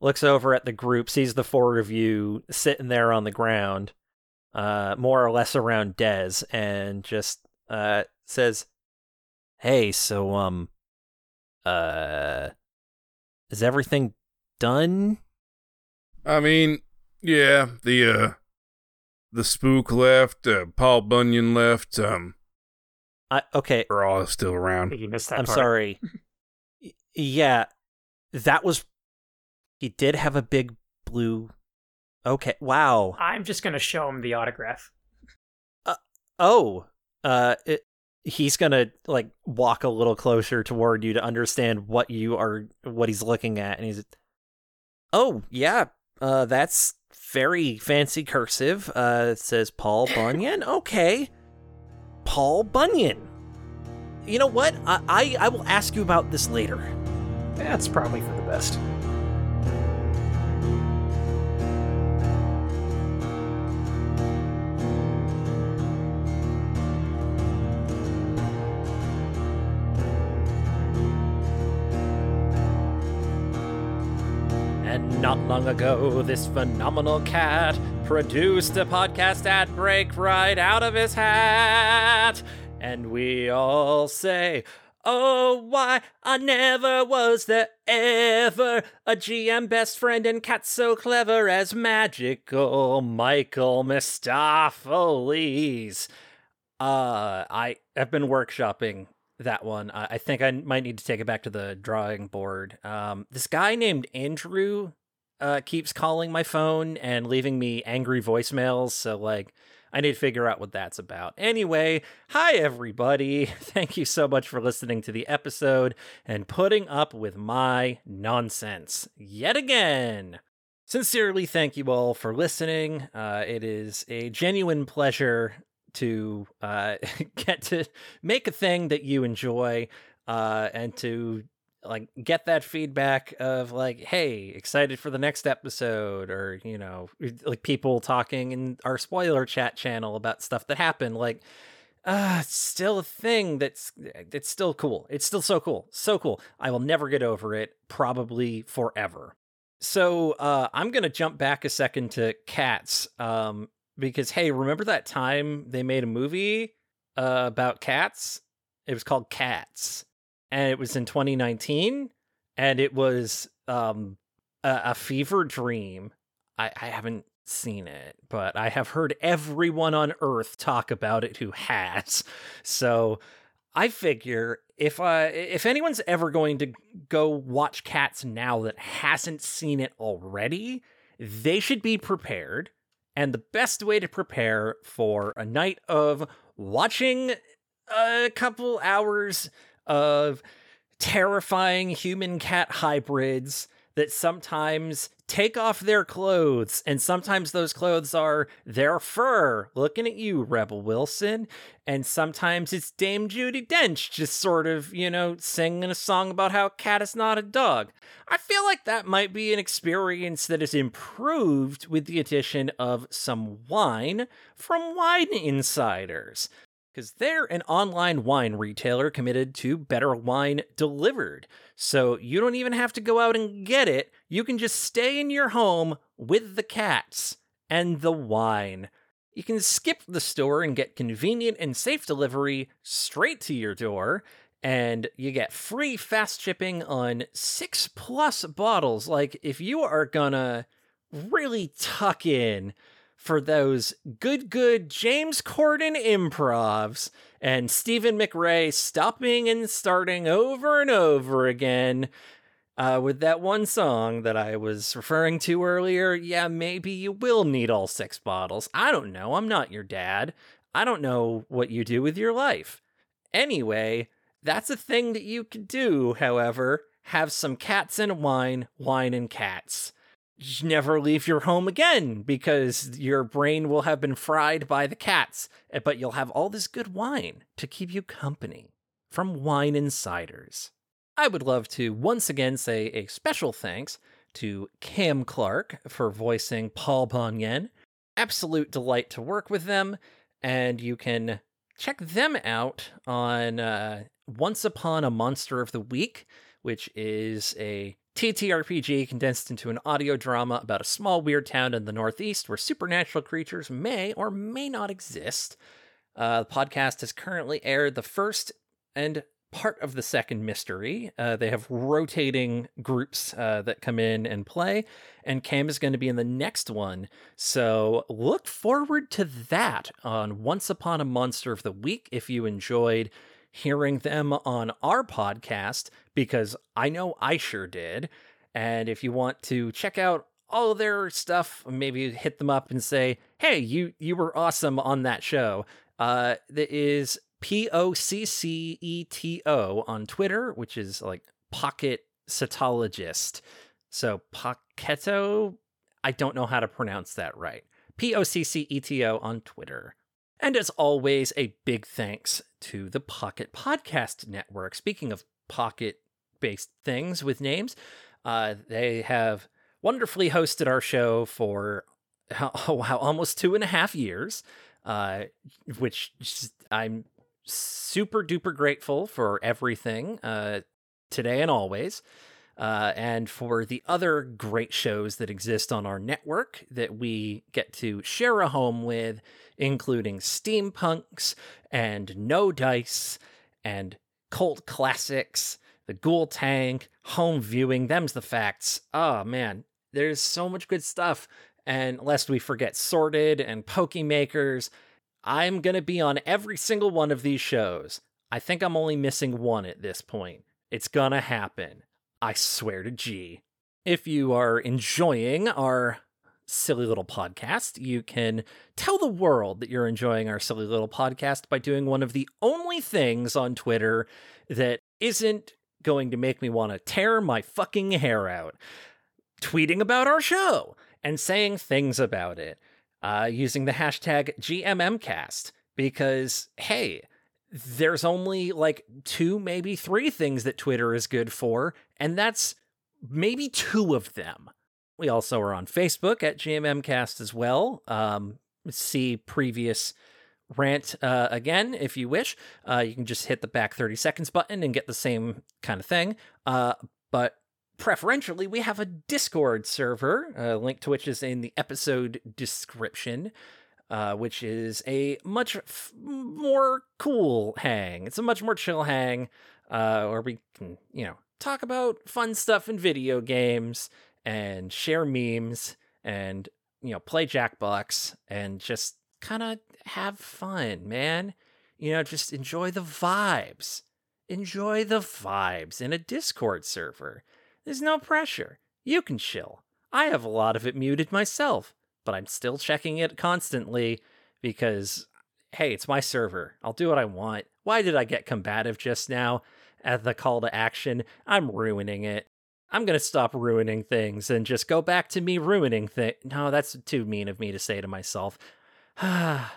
looks over at the group sees the four of you sitting there on the ground uh more or less around Des and just uh says hey so um uh is everything done
I mean, yeah, the uh the spook left, uh, Paul Bunyan left, um
I okay
are all still around.
you missed that
I'm
part.
sorry. *laughs* Yeah, that was. He did have a big blue. Okay. Wow.
I'm just gonna show him the autograph.
Oh. Uh. It, he's gonna like walk a little closer toward you to understand what you are, what he's looking at, and he's. Oh yeah. Uh. That's very fancy cursive. Uh. It says Paul *laughs* Bunyan. Okay. Paul Bunyan. You know what? I, I I will ask you about this later.
That's probably for the best.
Long ago, this phenomenal cat produced a podcast ad break right out of his hat. And we all say, Oh, why I never was there ever a GM best friend and cat so clever as magical Michael Mistoffelees. Uh, I have been workshopping that one. I think I might need to take it back to the drawing board. Um, this guy named Andrew uh, keeps calling my phone and leaving me angry voicemails. So, like, I need to figure out what that's about. Anyway, hi, everybody. *laughs* Thank you so much for listening to the episode and putting up with my nonsense yet again. Sincerely, thank you all for listening. Uh, it is a genuine pleasure to uh, *laughs* get to make a thing that you enjoy uh, and to like get that feedback of like hey excited for the next episode or you know *laughs* like people talking in our spoiler chat channel about stuff that happened like uh it's still a thing that's it's still cool. It's still so cool. So cool. I will never get over it probably forever. So uh i'm gonna jump back a second to cats um because hey remember that time they made a movie uh about cats? It was called cats and it was in 2019 and it was um a, a fever dream. I, I haven't seen it but i have heard everyone on earth talk about it who has. So i figure if uh if anyone's ever going to go watch cats now that hasn't seen it already they should be prepared. And the best way to prepare for a night of watching a couple hours of terrifying human cat hybrids that sometimes take off their clothes, and sometimes those clothes are their fur. Looking at you, Rebel Wilson. And sometimes it's Dame Judi Dench just sort of, you know, singing a song about how a cat is not a dog. I feel like that might be an experience that is improved with the addition of some wine from Wine Insiders because they're an online wine retailer committed to better wine delivered. So you don't even have to go out and get it. You can just stay in your home with the cats and the wine. You can skip the store and get convenient and safe delivery straight to your door. And you get free fast shipping on six plus bottles. Like, if you are gonna really tuck in for those good, good James Corden improvs and Steven McRae stopping and starting over and over again uh, with that one song that I was referring to earlier. Yeah, maybe you will need all six bottles. I don't know. I'm not your dad. I don't know what you do with your life. Anyway, that's a thing that you could do, however. Have some cats and wine, wine and cats never leave your home again because your brain will have been fried by the cats, eh, but you'll have all this good wine to keep you company from Wine Insiders. I would love to once again say a special thanks to Cam Clark for voicing Paul Bunyan. Absolute delight to work with them, and you can check them out on uh, Once Upon a Monster of the Week, which is a TTRPG condensed into an audio drama about a small weird town in the Northeast where supernatural creatures may or may not exist. Uh, the podcast has currently aired the first and part of the second mystery. Uh, they have rotating groups uh, that come in and play, and Cam is going to be in the next one. So look forward to that on Once Upon a Monster of the Week if you enjoyed hearing them on our podcast, because I know I sure did. And if you want to check out all their stuff, maybe hit them up and say, "Hey, you you were awesome on that show." Uh, that is P O C C E T O on Twitter, which is like pocket cytologist. So Pocketo, I don't know how to pronounce that right. P O C C E T O on Twitter. And as always, a big thanks to the Pocket Podcast Network. Speaking of pocket based things with names, uh, they have wonderfully hosted our show for *laughs* oh, wow, almost two and a half years, uh, which I'm super duper grateful for everything uh, today and always. Uh, and for the other great shows that exist on our network that we get to share a home with, including Steampunks and No Dice and Cult Classics, The Ghoul Tank, Home Viewing. Them's the facts. Oh man, there's so much good stuff. And lest we forget Sorted and Pokemakers, I'm going to be on every single one of these shows. I think I'm only missing one at this point. It's gonna happen. I swear to G. If you are enjoying our silly little podcast, you can tell the world that you're enjoying our silly little podcast by doing one of the only things on Twitter that isn't going to make me want to tear my fucking hair out. Tweeting about our show and saying things about it uh, using the hashtag GMMcast because, hey, there's only like two, maybe three things that Twitter is good for, and that's maybe two of them. We also are on Facebook at GMMcast as well. Um, see previous rant uh, again if you wish. Uh, you can just hit the back 30 seconds button and get the same kind of thing. Uh, but preferentially, we have a Discord server, uh, link to which is in the episode description uh, which is a much f- more cool hang. It's a much more chill hang, uh, where we can, you know, talk about fun stuff in video games and share memes and, you know, play Jackbox and just kind of have fun, man. You know, just enjoy the vibes. Enjoy the vibes in a Discord server. There's no pressure. You can chill. I have a lot of it muted myself but I'm still checking it constantly because, hey, it's my server. I'll do what I want. Why did I get combative just now at the call to action? I'm ruining it. I'm going to stop ruining things and just go back to me ruining things. No, that's too mean of me to say to myself. *sighs* I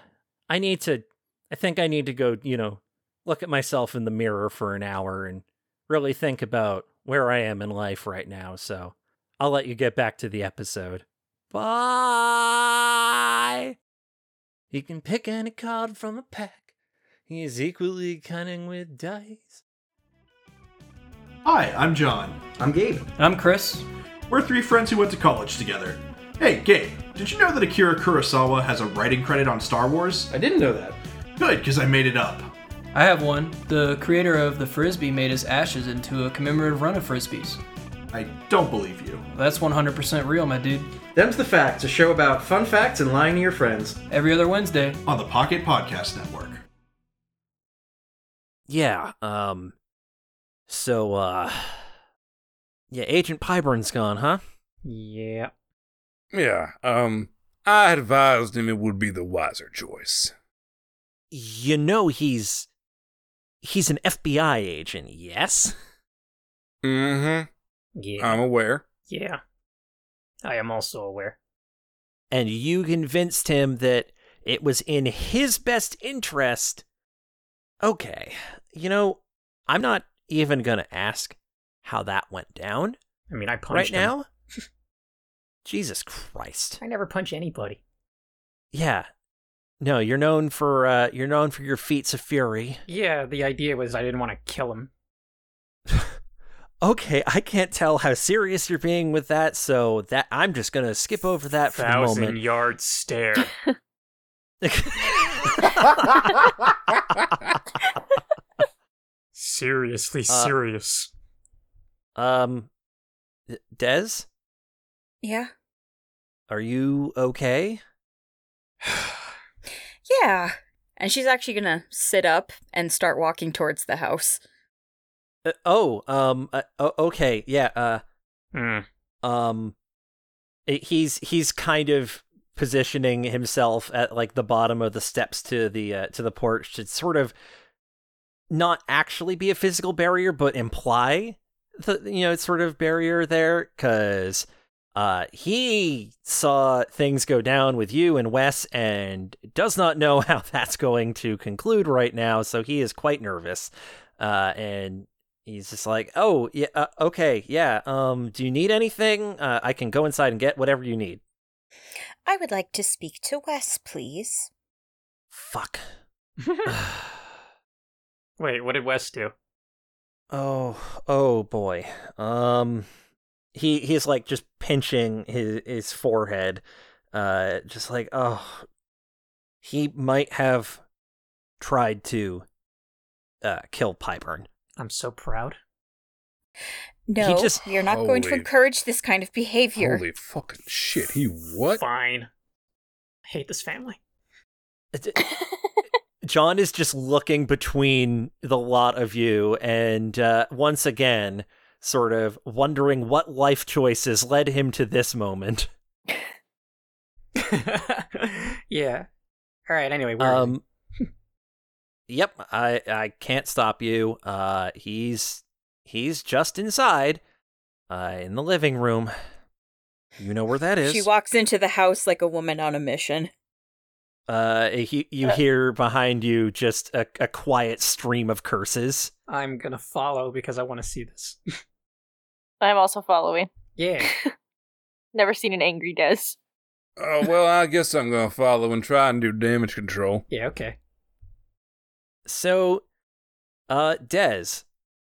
need to, I think I need to go, you know, look at myself in the mirror for an hour and really think about where I am in life right now. So I'll let you get back to the episode. Bye. He can pick any card from a pack. He is equally cunning with dice.
Hi, I'm John.
I'm Gabe.
I'm Chris.
We're three friends who went to college together. Hey, Gabe, did you know that Akira Kurosawa has a writing credit on Star Wars?
I didn't know that.
Good, because I made it up.
I have one. The creator of the Frisbee made his ashes into a commemorative run of Frisbees.
I don't believe you.
That's 100% real, my dude.
Them's the Facts, a show about fun facts and lying to your friends.
Every other Wednesday.
On the Pocket Podcast Network.
Yeah, um. So, uh. Yeah, Agent Pyburn's gone, huh?
Yeah.
Yeah, um. I advised him it would be the wiser choice.
You know he's. He's an FBI agent, yes?
Mm hmm.
Yeah.
I'm aware.
Yeah. I am also aware.
And you convinced him that it was in his best interest. Okay, you know, I'm not even going to ask how that went down
I mean, I
right
punched him.
now. *laughs* Jesus Christ.
I never punch anybody.
Yeah. No, you're known for uh you're known for your feats of fury.
Yeah, the idea was I didn't want to kill him. *laughs*
Okay, I can't tell how serious you're being with that, so that I'm just going to skip over that for the
Thousand
moment.
yard stare. *laughs* Seriously
Uh,
serious.
um Des,
Yeah.
are you okay? *sighs*
Yeah. And she's actually gonna sit up and start walking towards the house.
Uh, oh, um uh, okay. Yeah, uh
Hmm.
um it- he's he's kind of positioning himself at like the bottom of the steps to the uh, to the porch to sort of not actually be a physical barrier but imply the you know sort of barrier there cuz uh he saw things go down with you and Wes and does not know *laughs* how that's going to conclude right now so he is quite nervous uh and he's just like oh yeah uh, okay yeah um do you need anything? Uh, i can go inside and get whatever you need.
I would like to speak to Wes, please.
fuck *laughs* *sighs* *laughs*
Wait, what did Wes do?
oh oh boy um he he's like just pinching his his forehead uh just like oh he might have tried to uh kill Pyburn.
I'm so proud.
No,
just-
you're not going to encourage this kind of behavior.
Holy fucking shit. He what?
Fine. I hate this family. *laughs*
John is just looking between the lot of you and uh, once again, sort of wondering what life choices led him to this moment. *laughs*
yeah. All right. Anyway, where is?
Um, yep, I I can't stop you. Uh, he's he's just inside, uh, in the living room. You know where that is.
She walks into the house like a woman on a mission.
Uh, he, you hear behind you just a, a quiet stream of curses.
I'm gonna follow because I want to see this. *laughs*
I'm also following.
Yeah. *laughs*
Never seen an angry Des.
Oh, well, I guess I'm gonna follow and try and do damage control.
Yeah. Okay.
So, uh, Des,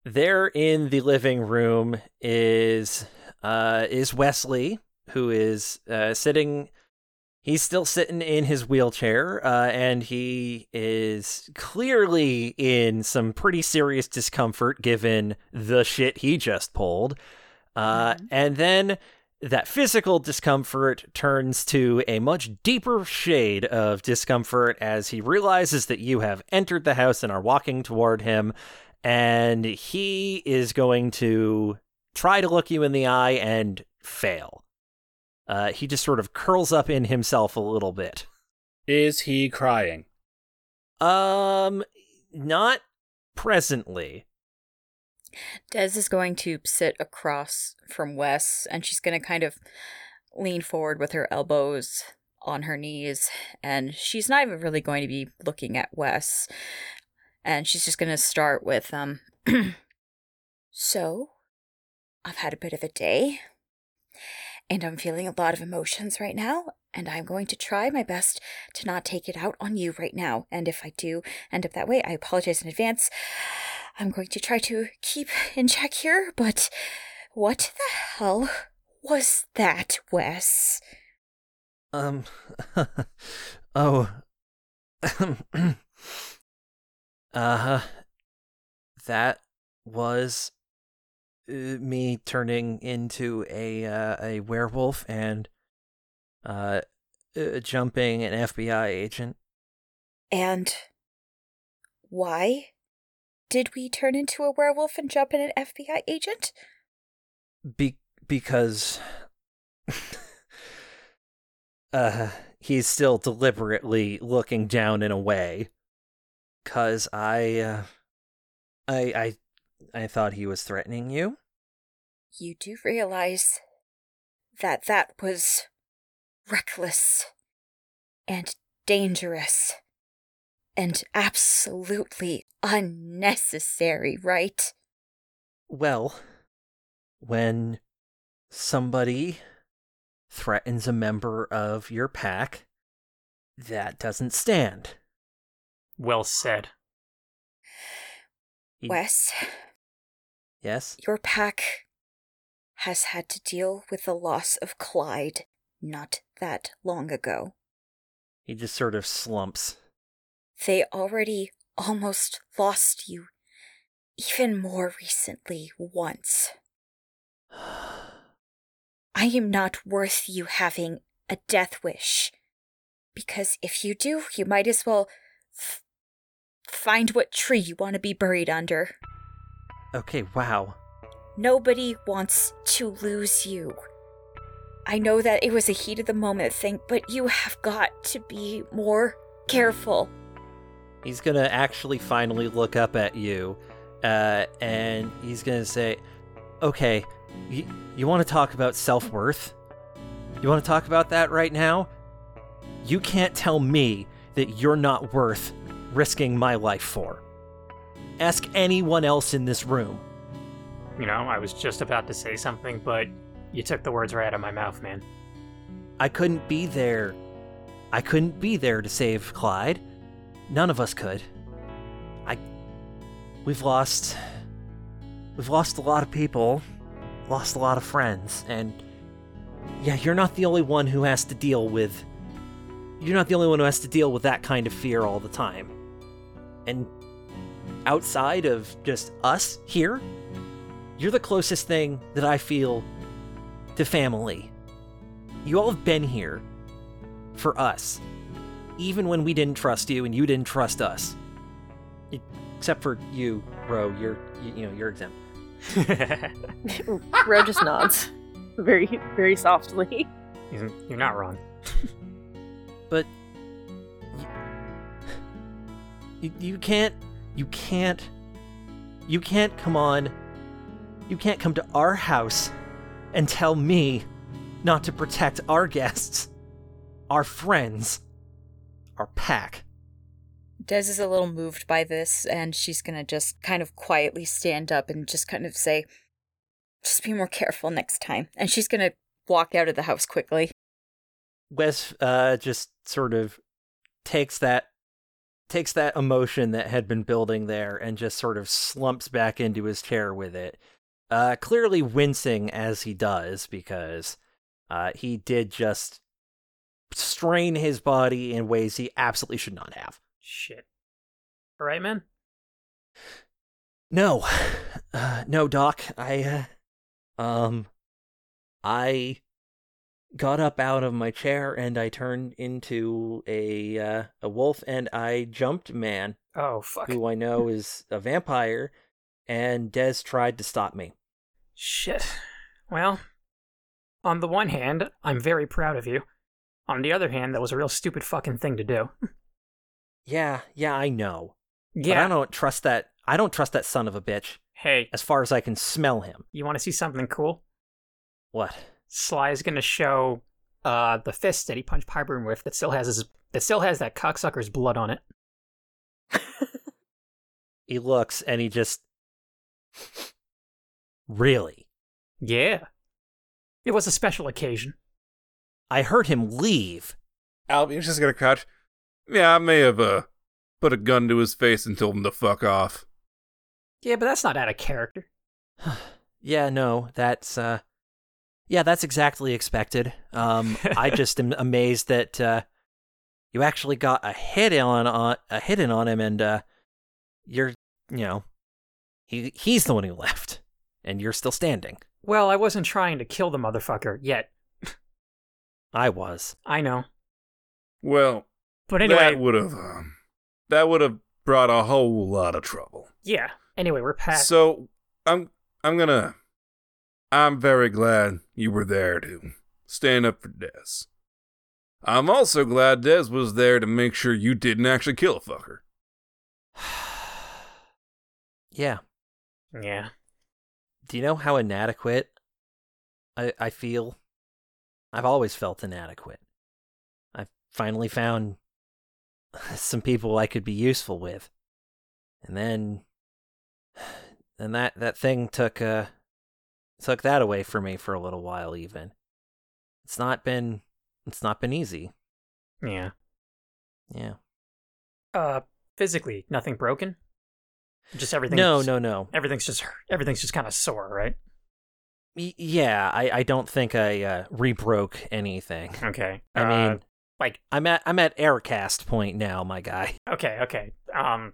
there in the living room is uh is Wesley, who is uh sitting. He's still sitting in his wheelchair, uh, and he is clearly in some pretty serious discomfort given the shit he just pulled. Uh, and then that physical discomfort turns to a much deeper shade of discomfort as he realizes that you have entered the house and are walking toward him, and he is going to try to look you in the eye and fail. Uh, he just sort of curls up in himself a little bit.
Is he crying?
Um, not presently.
Des is going to sit across from Wes, and she's going to kind of lean forward with her elbows on her knees, and she's not even really going to be looking at Wes. And she's just going to start with, um, *clears throat* so I've had a bit of a day, and I'm feeling a lot of emotions right now, and I'm going to try my best to not take it out on you right now. And if I do end up that way, I apologize in advance. I'm going to try to keep in check here, but what the hell was that, Wes?
Um, *laughs* oh, *clears throat* uh, that was me turning into a uh, a werewolf and uh, uh jumping an FBI agent.
And why did we turn into a werewolf and jump in an FBI agent?
Be- because *laughs* uh he's still deliberately looking down in a way cuz I uh, I I I thought he was threatening you.
You do realize that that was reckless and dangerous and absolutely unnecessary, right?
Well, when somebody threatens a member of your pack, that doesn't stand.
Well said.
He-
Wes,
Yes?
your pack has had to deal with the loss of Clyde not that long ago.
He just sort of slumps.
They already almost lost you, even more recently, once. *sighs* I am not worth you having a death wish. Because if you do, you might as well f- find what tree you want to be buried under.
Okay, wow.
Nobody wants to lose you. I know that it was a heat of the moment thing, but you have got to be more careful.
He's gonna actually finally look up at you, uh, and he's gonna say, "Okay, you, you want to talk about self worth? You want to talk about that right now? You can't tell me that you're not worth risking my life for. Ask anyone else in this room.
You know, I was just about to say something, but you took the words right out of my mouth, man.
I couldn't be there. I couldn't be there to save Clyde. None of us could. I. We've lost. We've lost a lot of people, lost a lot of friends, and. Yeah, you're not the only one who has to deal with. You're not the only one who has to deal with that kind of fear all the time. And outside of just us here, you're the closest thing that I feel to family. You all have been here for us, even when we didn't trust you and you didn't trust us. Except for you, Ro. You're you, you know you're exempt. *laughs*
Ro just nods, *laughs* very, very softly.
You're you're not wrong.
But you, you can't you can't you can't come on you can't come to our house and tell me not to protect our guests, our friends, our pack.
Des is a little moved by this, and she's gonna just kind of quietly stand up and just kind of say, just be more careful next time. And she's gonna walk out of the house quickly.
Wes uh, just sort of takes that takes that emotion that had been building there and just sort of slumps back into his chair with it. Uh, clearly wincing as he does because uh, he did just strain his body in ways he absolutely should not have.
Shit. All right, man.
No, *sighs* uh, no, Doc. I, uh, um, I got up out of my chair and I turned into a uh, a wolf and I jumped man,
Oh fuck.
who I know *laughs* is a vampire, and Des tried to stop me.
Shit. Well, on the one hand, I'm very proud of you. On the other hand, that was a real stupid fucking thing to do. *laughs*
Yeah, yeah, I know. But
Yeah.
I don't trust that. I don't trust that son of a bitch.
Hey,
As far as I can smell him.
you want to see something cool?
What?
Sly is gonna show uh the fist that he punched Pyburn with that still has his that still has that cocksucker's blood on it. *laughs*
He looks and he just. Really?
Yeah. It was a special occasion.
I heard him leave.
Albion's just gonna crouch. Yeah, I may have uh put a gun to his face and told him to fuck off.
Yeah, but that's not out of character. *sighs*
Yeah, no, that's uh Yeah, that's exactly expected. Um I *laughs* just am amazed that uh you actually got a hit on, on a hit in on him and uh you're, you know, he he's the one who *laughs* left and you're still standing.
Well, I wasn't trying to kill the motherfucker yet.
I was.
I know.
Well,
But anyway,
that would have um, that would have brought a whole lot of trouble.
yeah. Anyway, we're past.
So I'm I'm gonna I'm very glad you were there to stand up for Des. I'm also glad Des was there to make sure you didn't actually kill a fucker. *sighs*
Yeah.
yeah.
Do you know how inadequate I I feel? I've always felt inadequate. I've finally found *laughs* some people I could be useful with. And then *sighs* and that that thing took uh took that away from me for a little while even. It's not been it's not been easy.
Yeah.
Yeah.
Uh, physically, nothing broken. Just everything.
No, no, no.
Everything's just everything's just kind of sore, right?
Y- yeah, I, I don't think I uh, rebroke anything.
Okay.
I
uh,
mean,
like
I'm at I'm at aircast point now, my guy.
okay, okay. Um,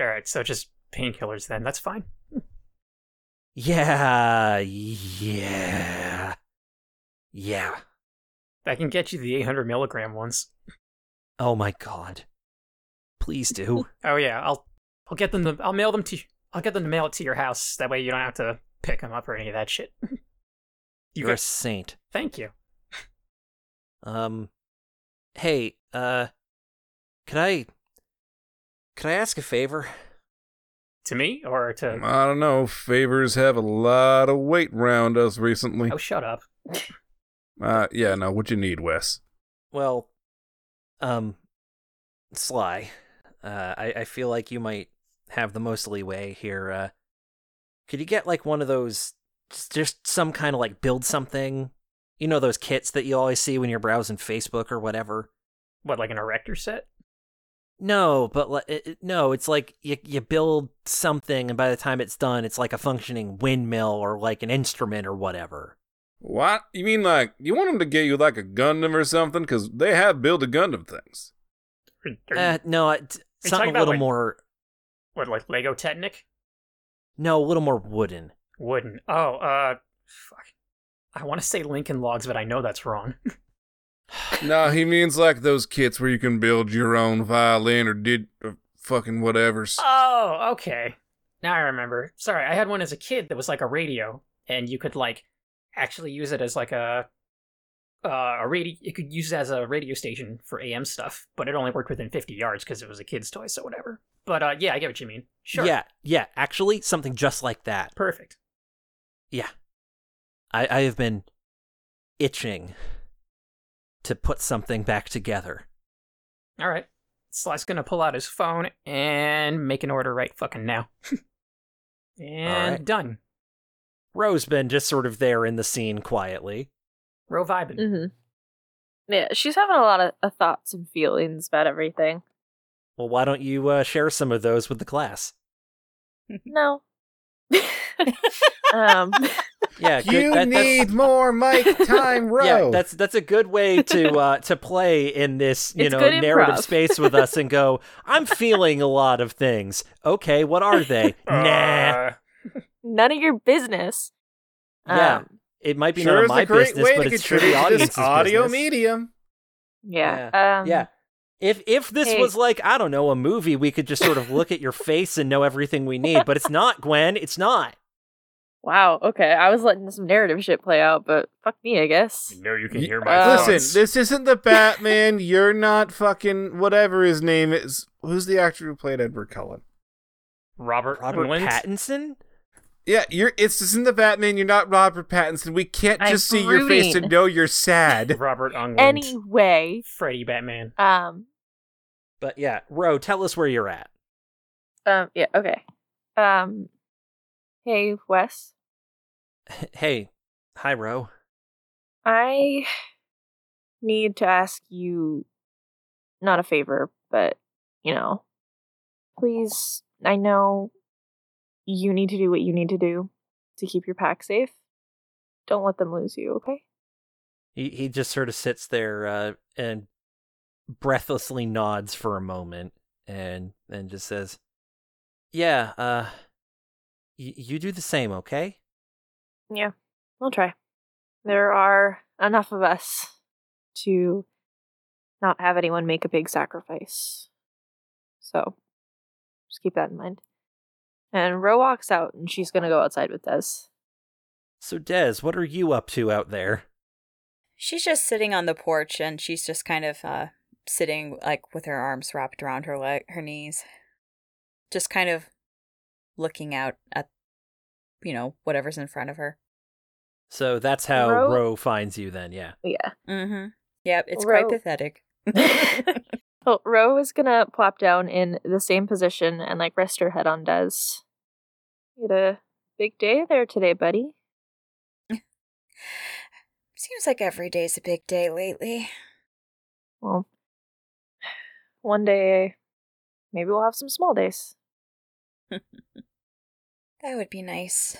all right. So just painkillers then. That's fine.
Yeah, yeah, yeah.
I can get you the 800 milligram ones.
Oh my god. Please do. *laughs*
Oh yeah, I'll I'll get them to I'll mail them to I'll get them to mail it to your house. That way you don't have to pick them up or any of that shit. *laughs* you
You're a saint.
thank you.
Um, hey, uh, could I, could I ask a favor?
To me or to
I don't know. Favors have a lot of weight round us recently.
Oh, shut up. *laughs*
Uh, yeah, no, what you need, Wes?
Well, um, Sly, uh, I, I feel like you might have the most leeway here. Uh, could you get like one of those, just, just some kind of like build something? You know those kits that you always see when you're browsing Facebook or whatever.
What like an erector set?
No, but like, it, it- no, it's like you you build something, and by the time it's done, it's like a functioning windmill or like an instrument or whatever.
What? You mean like, you want them to get you like a Gundam or something? Because they have build a Gundam things.
Are, are
Uh, no, it,
talking
something a little
like-
more.
what like Lego Technic?
No, a little more wooden.
Wooden. Oh, uh, fuck. I want to say Lincoln Logs, but I know that's wrong. *laughs* *sighs*
no, he means like those kits where you can build your own violin or did or fucking whatever's.
Oh, okay. Now I remember. Sorry, I had one as a kid that was like a radio, and you could like actually use it as like a uh, a radio. You could use it as a radio station for AM stuff, but it only worked within 50 yards because it was a kid's toy, so whatever. But uh, yeah, I get what you mean. Sure.
Yeah, yeah, actually, something just like that.
Perfect.
Yeah. I, I have been itching to put something back together.
All right. Sly's gonna pull out his phone and make an order right fucking now. *laughs* and
right.
done.
Rose been just sort of there in the scene quietly.
Ro vibing.
Mm-hmm. Yeah, she's having a lot of uh, thoughts and feelings about everything.
Well, why don't you uh, share some of those with the class?
No. *laughs* um, *laughs*
Yeah, *laughs* good.
you
that-
need more mic *laughs* time, Ro.
Yeah, that's that's a good way to *laughs* uh, to play in this you
It's
know narrative space with us and go. I'm feeling a lot of things. Okay, what are they? nah.
None of your business.
Yeah,
Um,
it might be
sure
none of my
a great
business,
way
but
to
it's sure
contribute
the audience's
audio
business.
medium.
yeah. Um,
yeah. If if this
hey.
was like I don't know a movie, we could just sort of look at your face and know everything we need. But it's not, Gwen. It's not.
Wow. Okay. I was letting some narrative shit play out, but fuck me, I guess.
you know you can hear my
uh.
Listen, this isn't the Batman. You're not fucking whatever his name is. Who's the actor who played Edward Cullen?
Robert
Robert
Englund?
Pattinson.
Yeah, you're. It's this isn't the Batman. You're not Robert Pattinson. We can't
I'm
just see your face to
brooding.
know you're sad. *laughs*
Robert Englund.
Anyway,
Freddy Batman.
um,
But yeah, Ro, tell us where you're at.
um, yeah, okay. Um, hey, Wes.
Hey, hi, Ro.
I need to ask you not a favor, but you know, please, I know you need to do what you need to do to keep your pack safe. Don't let them lose you, okay?
He he just sort of sits there uh, and breathlessly nods for a moment, and and just says, "Yeah, uh, y- you do the same, okay?"
Yeah, we'll try. There are enough of us to not have anyone make a big sacrifice. So, just keep that in mind. And Ro walks out, and she's gonna go outside with Des.
So, Des, what are you up to out there?
She's just sitting on the porch and she's just kind of uh sitting like with her arms wrapped around her leg her knees. Just kind of looking out at you know, whatever's in front of her.
So that's how
Ro-
Ro finds you then, yeah.
Yeah.
Mm-hmm. Yep, it's Ro- quite pathetic. *laughs*
Oh, Ro is gonna plop down in the same position and like rest her head on Des. You had a big day there today, buddy. *laughs*
Seems like every day's a big day lately.
Well, *sighs* one day maybe we'll have some small days. *laughs*
That would be nice.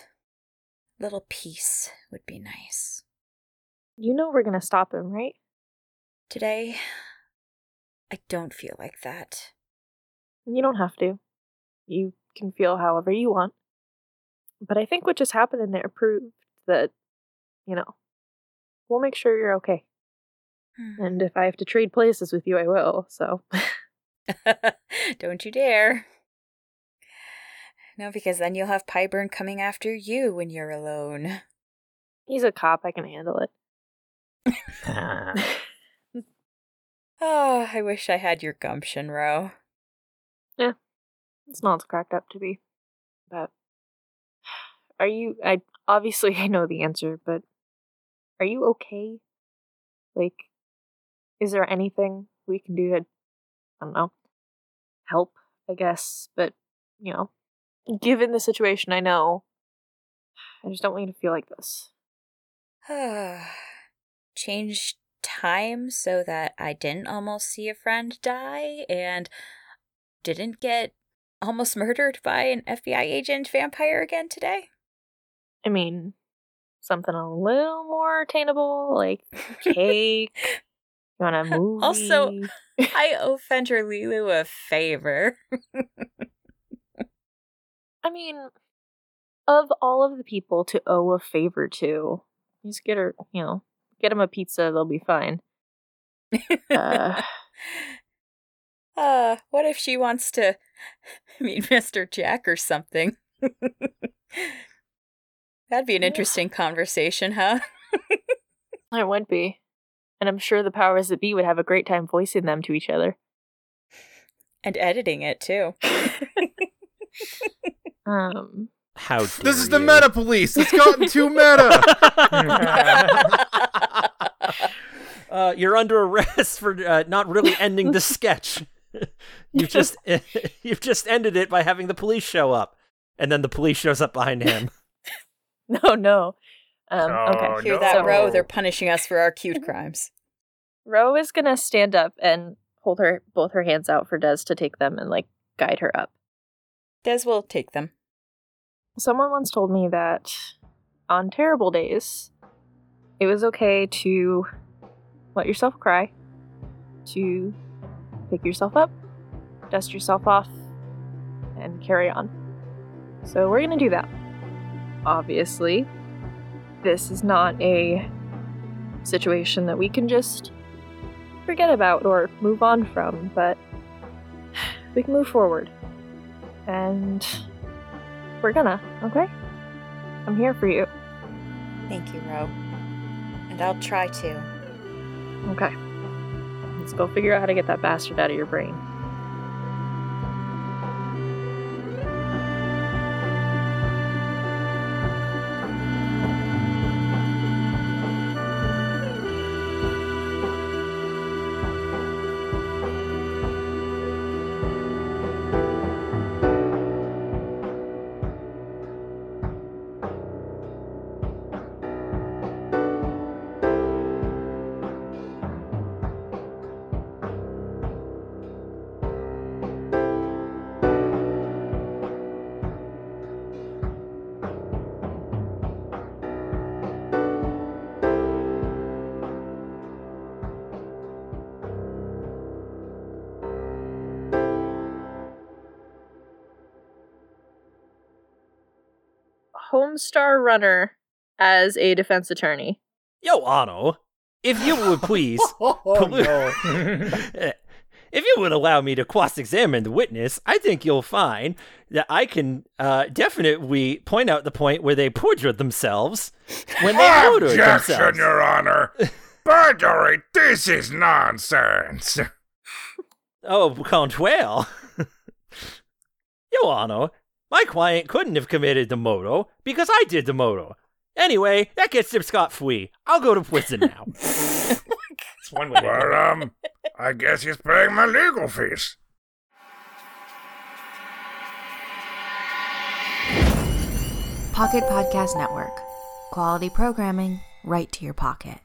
Little peace would be nice.
You know we're gonna stop him, right?
Today, I don't feel like that.
You don't have to. You can feel however you want. But I think what just happened in there proved that, you know, we'll make sure you're okay. And mm-hmm. if I have to trade places with you, I will, so. *laughs* *laughs*
don't you dare. No, because then you'll have Pyburn coming after you when you're alone. *laughs*
He's a cop, I can handle it.
Oh, *laughs* *laughs* I wish I had your gumption, Ro.
Yeah, it's not as cracked up to be. But *sighs* are you? I obviously I know the answer, but are you okay? Like, is there anything we can do to, I don't know, help? I guess, but you know, given the situation, I know. I just don't want you to feel like this. *sighs*
Change time so that I didn't almost see a friend die and didn't get almost *laughs* murdered by an FBI agent vampire again today?
I mean, something a little more attainable, like *laughs* cake. you want to move?
Also, I owe Fender Lulu a favor. *laughs*
I mean, of all of the people to owe a favor to, just get her, you know, get him a pizza, they'll be fine. uh, *laughs*
uh, what if she wants to *laughs* meet Mr. Jack or something? *laughs* That'd be an interesting conversation, huh?
it would be. And I'm sure the powers that be would have a great time voicing them to each other.
And editing it, too.
Um.
How
This is the meta police. It's gotten too meta. *laughs*
uh, you're under arrest for uh, not really ending the sketch. *laughs* you've just *laughs* you've just ended it by having the police show up, and then the police shows up behind him.
no, no. Um,
Oh,
okay.
Hear that, Ro? They're punishing us for our cute crimes.
Ro is gonna stand up and hold her both her hands out for Des to take them and like guide her up.
Des will take them.
Someone once told me that on terrible days, it was okay to let yourself cry, to pick yourself up, dust yourself off, and carry on. So we're gonna do that. Obviously, this is not a situation that we can just forget about or move on from, but we can move forward. And we're gonna, okay? I'm here for you.
Thank you, Ro. And I'll try to.
Okay. Let's go figure out how to get that bastard out of your brain. Homestar Runner as a defense attorney.
Yo, Ano, if you would please, *laughs*
no. *laughs*
if you would allow me to cross-examine the witness, I think you'll find that I can uh, definitely point out the point where they perjured themselves when they murdered
Objection,
themselves.
Your Honor. *laughs* Perjury. This is nonsense.
Oh, Contuel. Yo, Ano, my client couldn't have committed the moto because I did the moto. Anyway, that gets him scot free. I'll go to prison now. *laughs*
It's one way
Well, um, I guess he's paying my legal fees.
Pocket Podcast Network. Quality programming right to your pocket.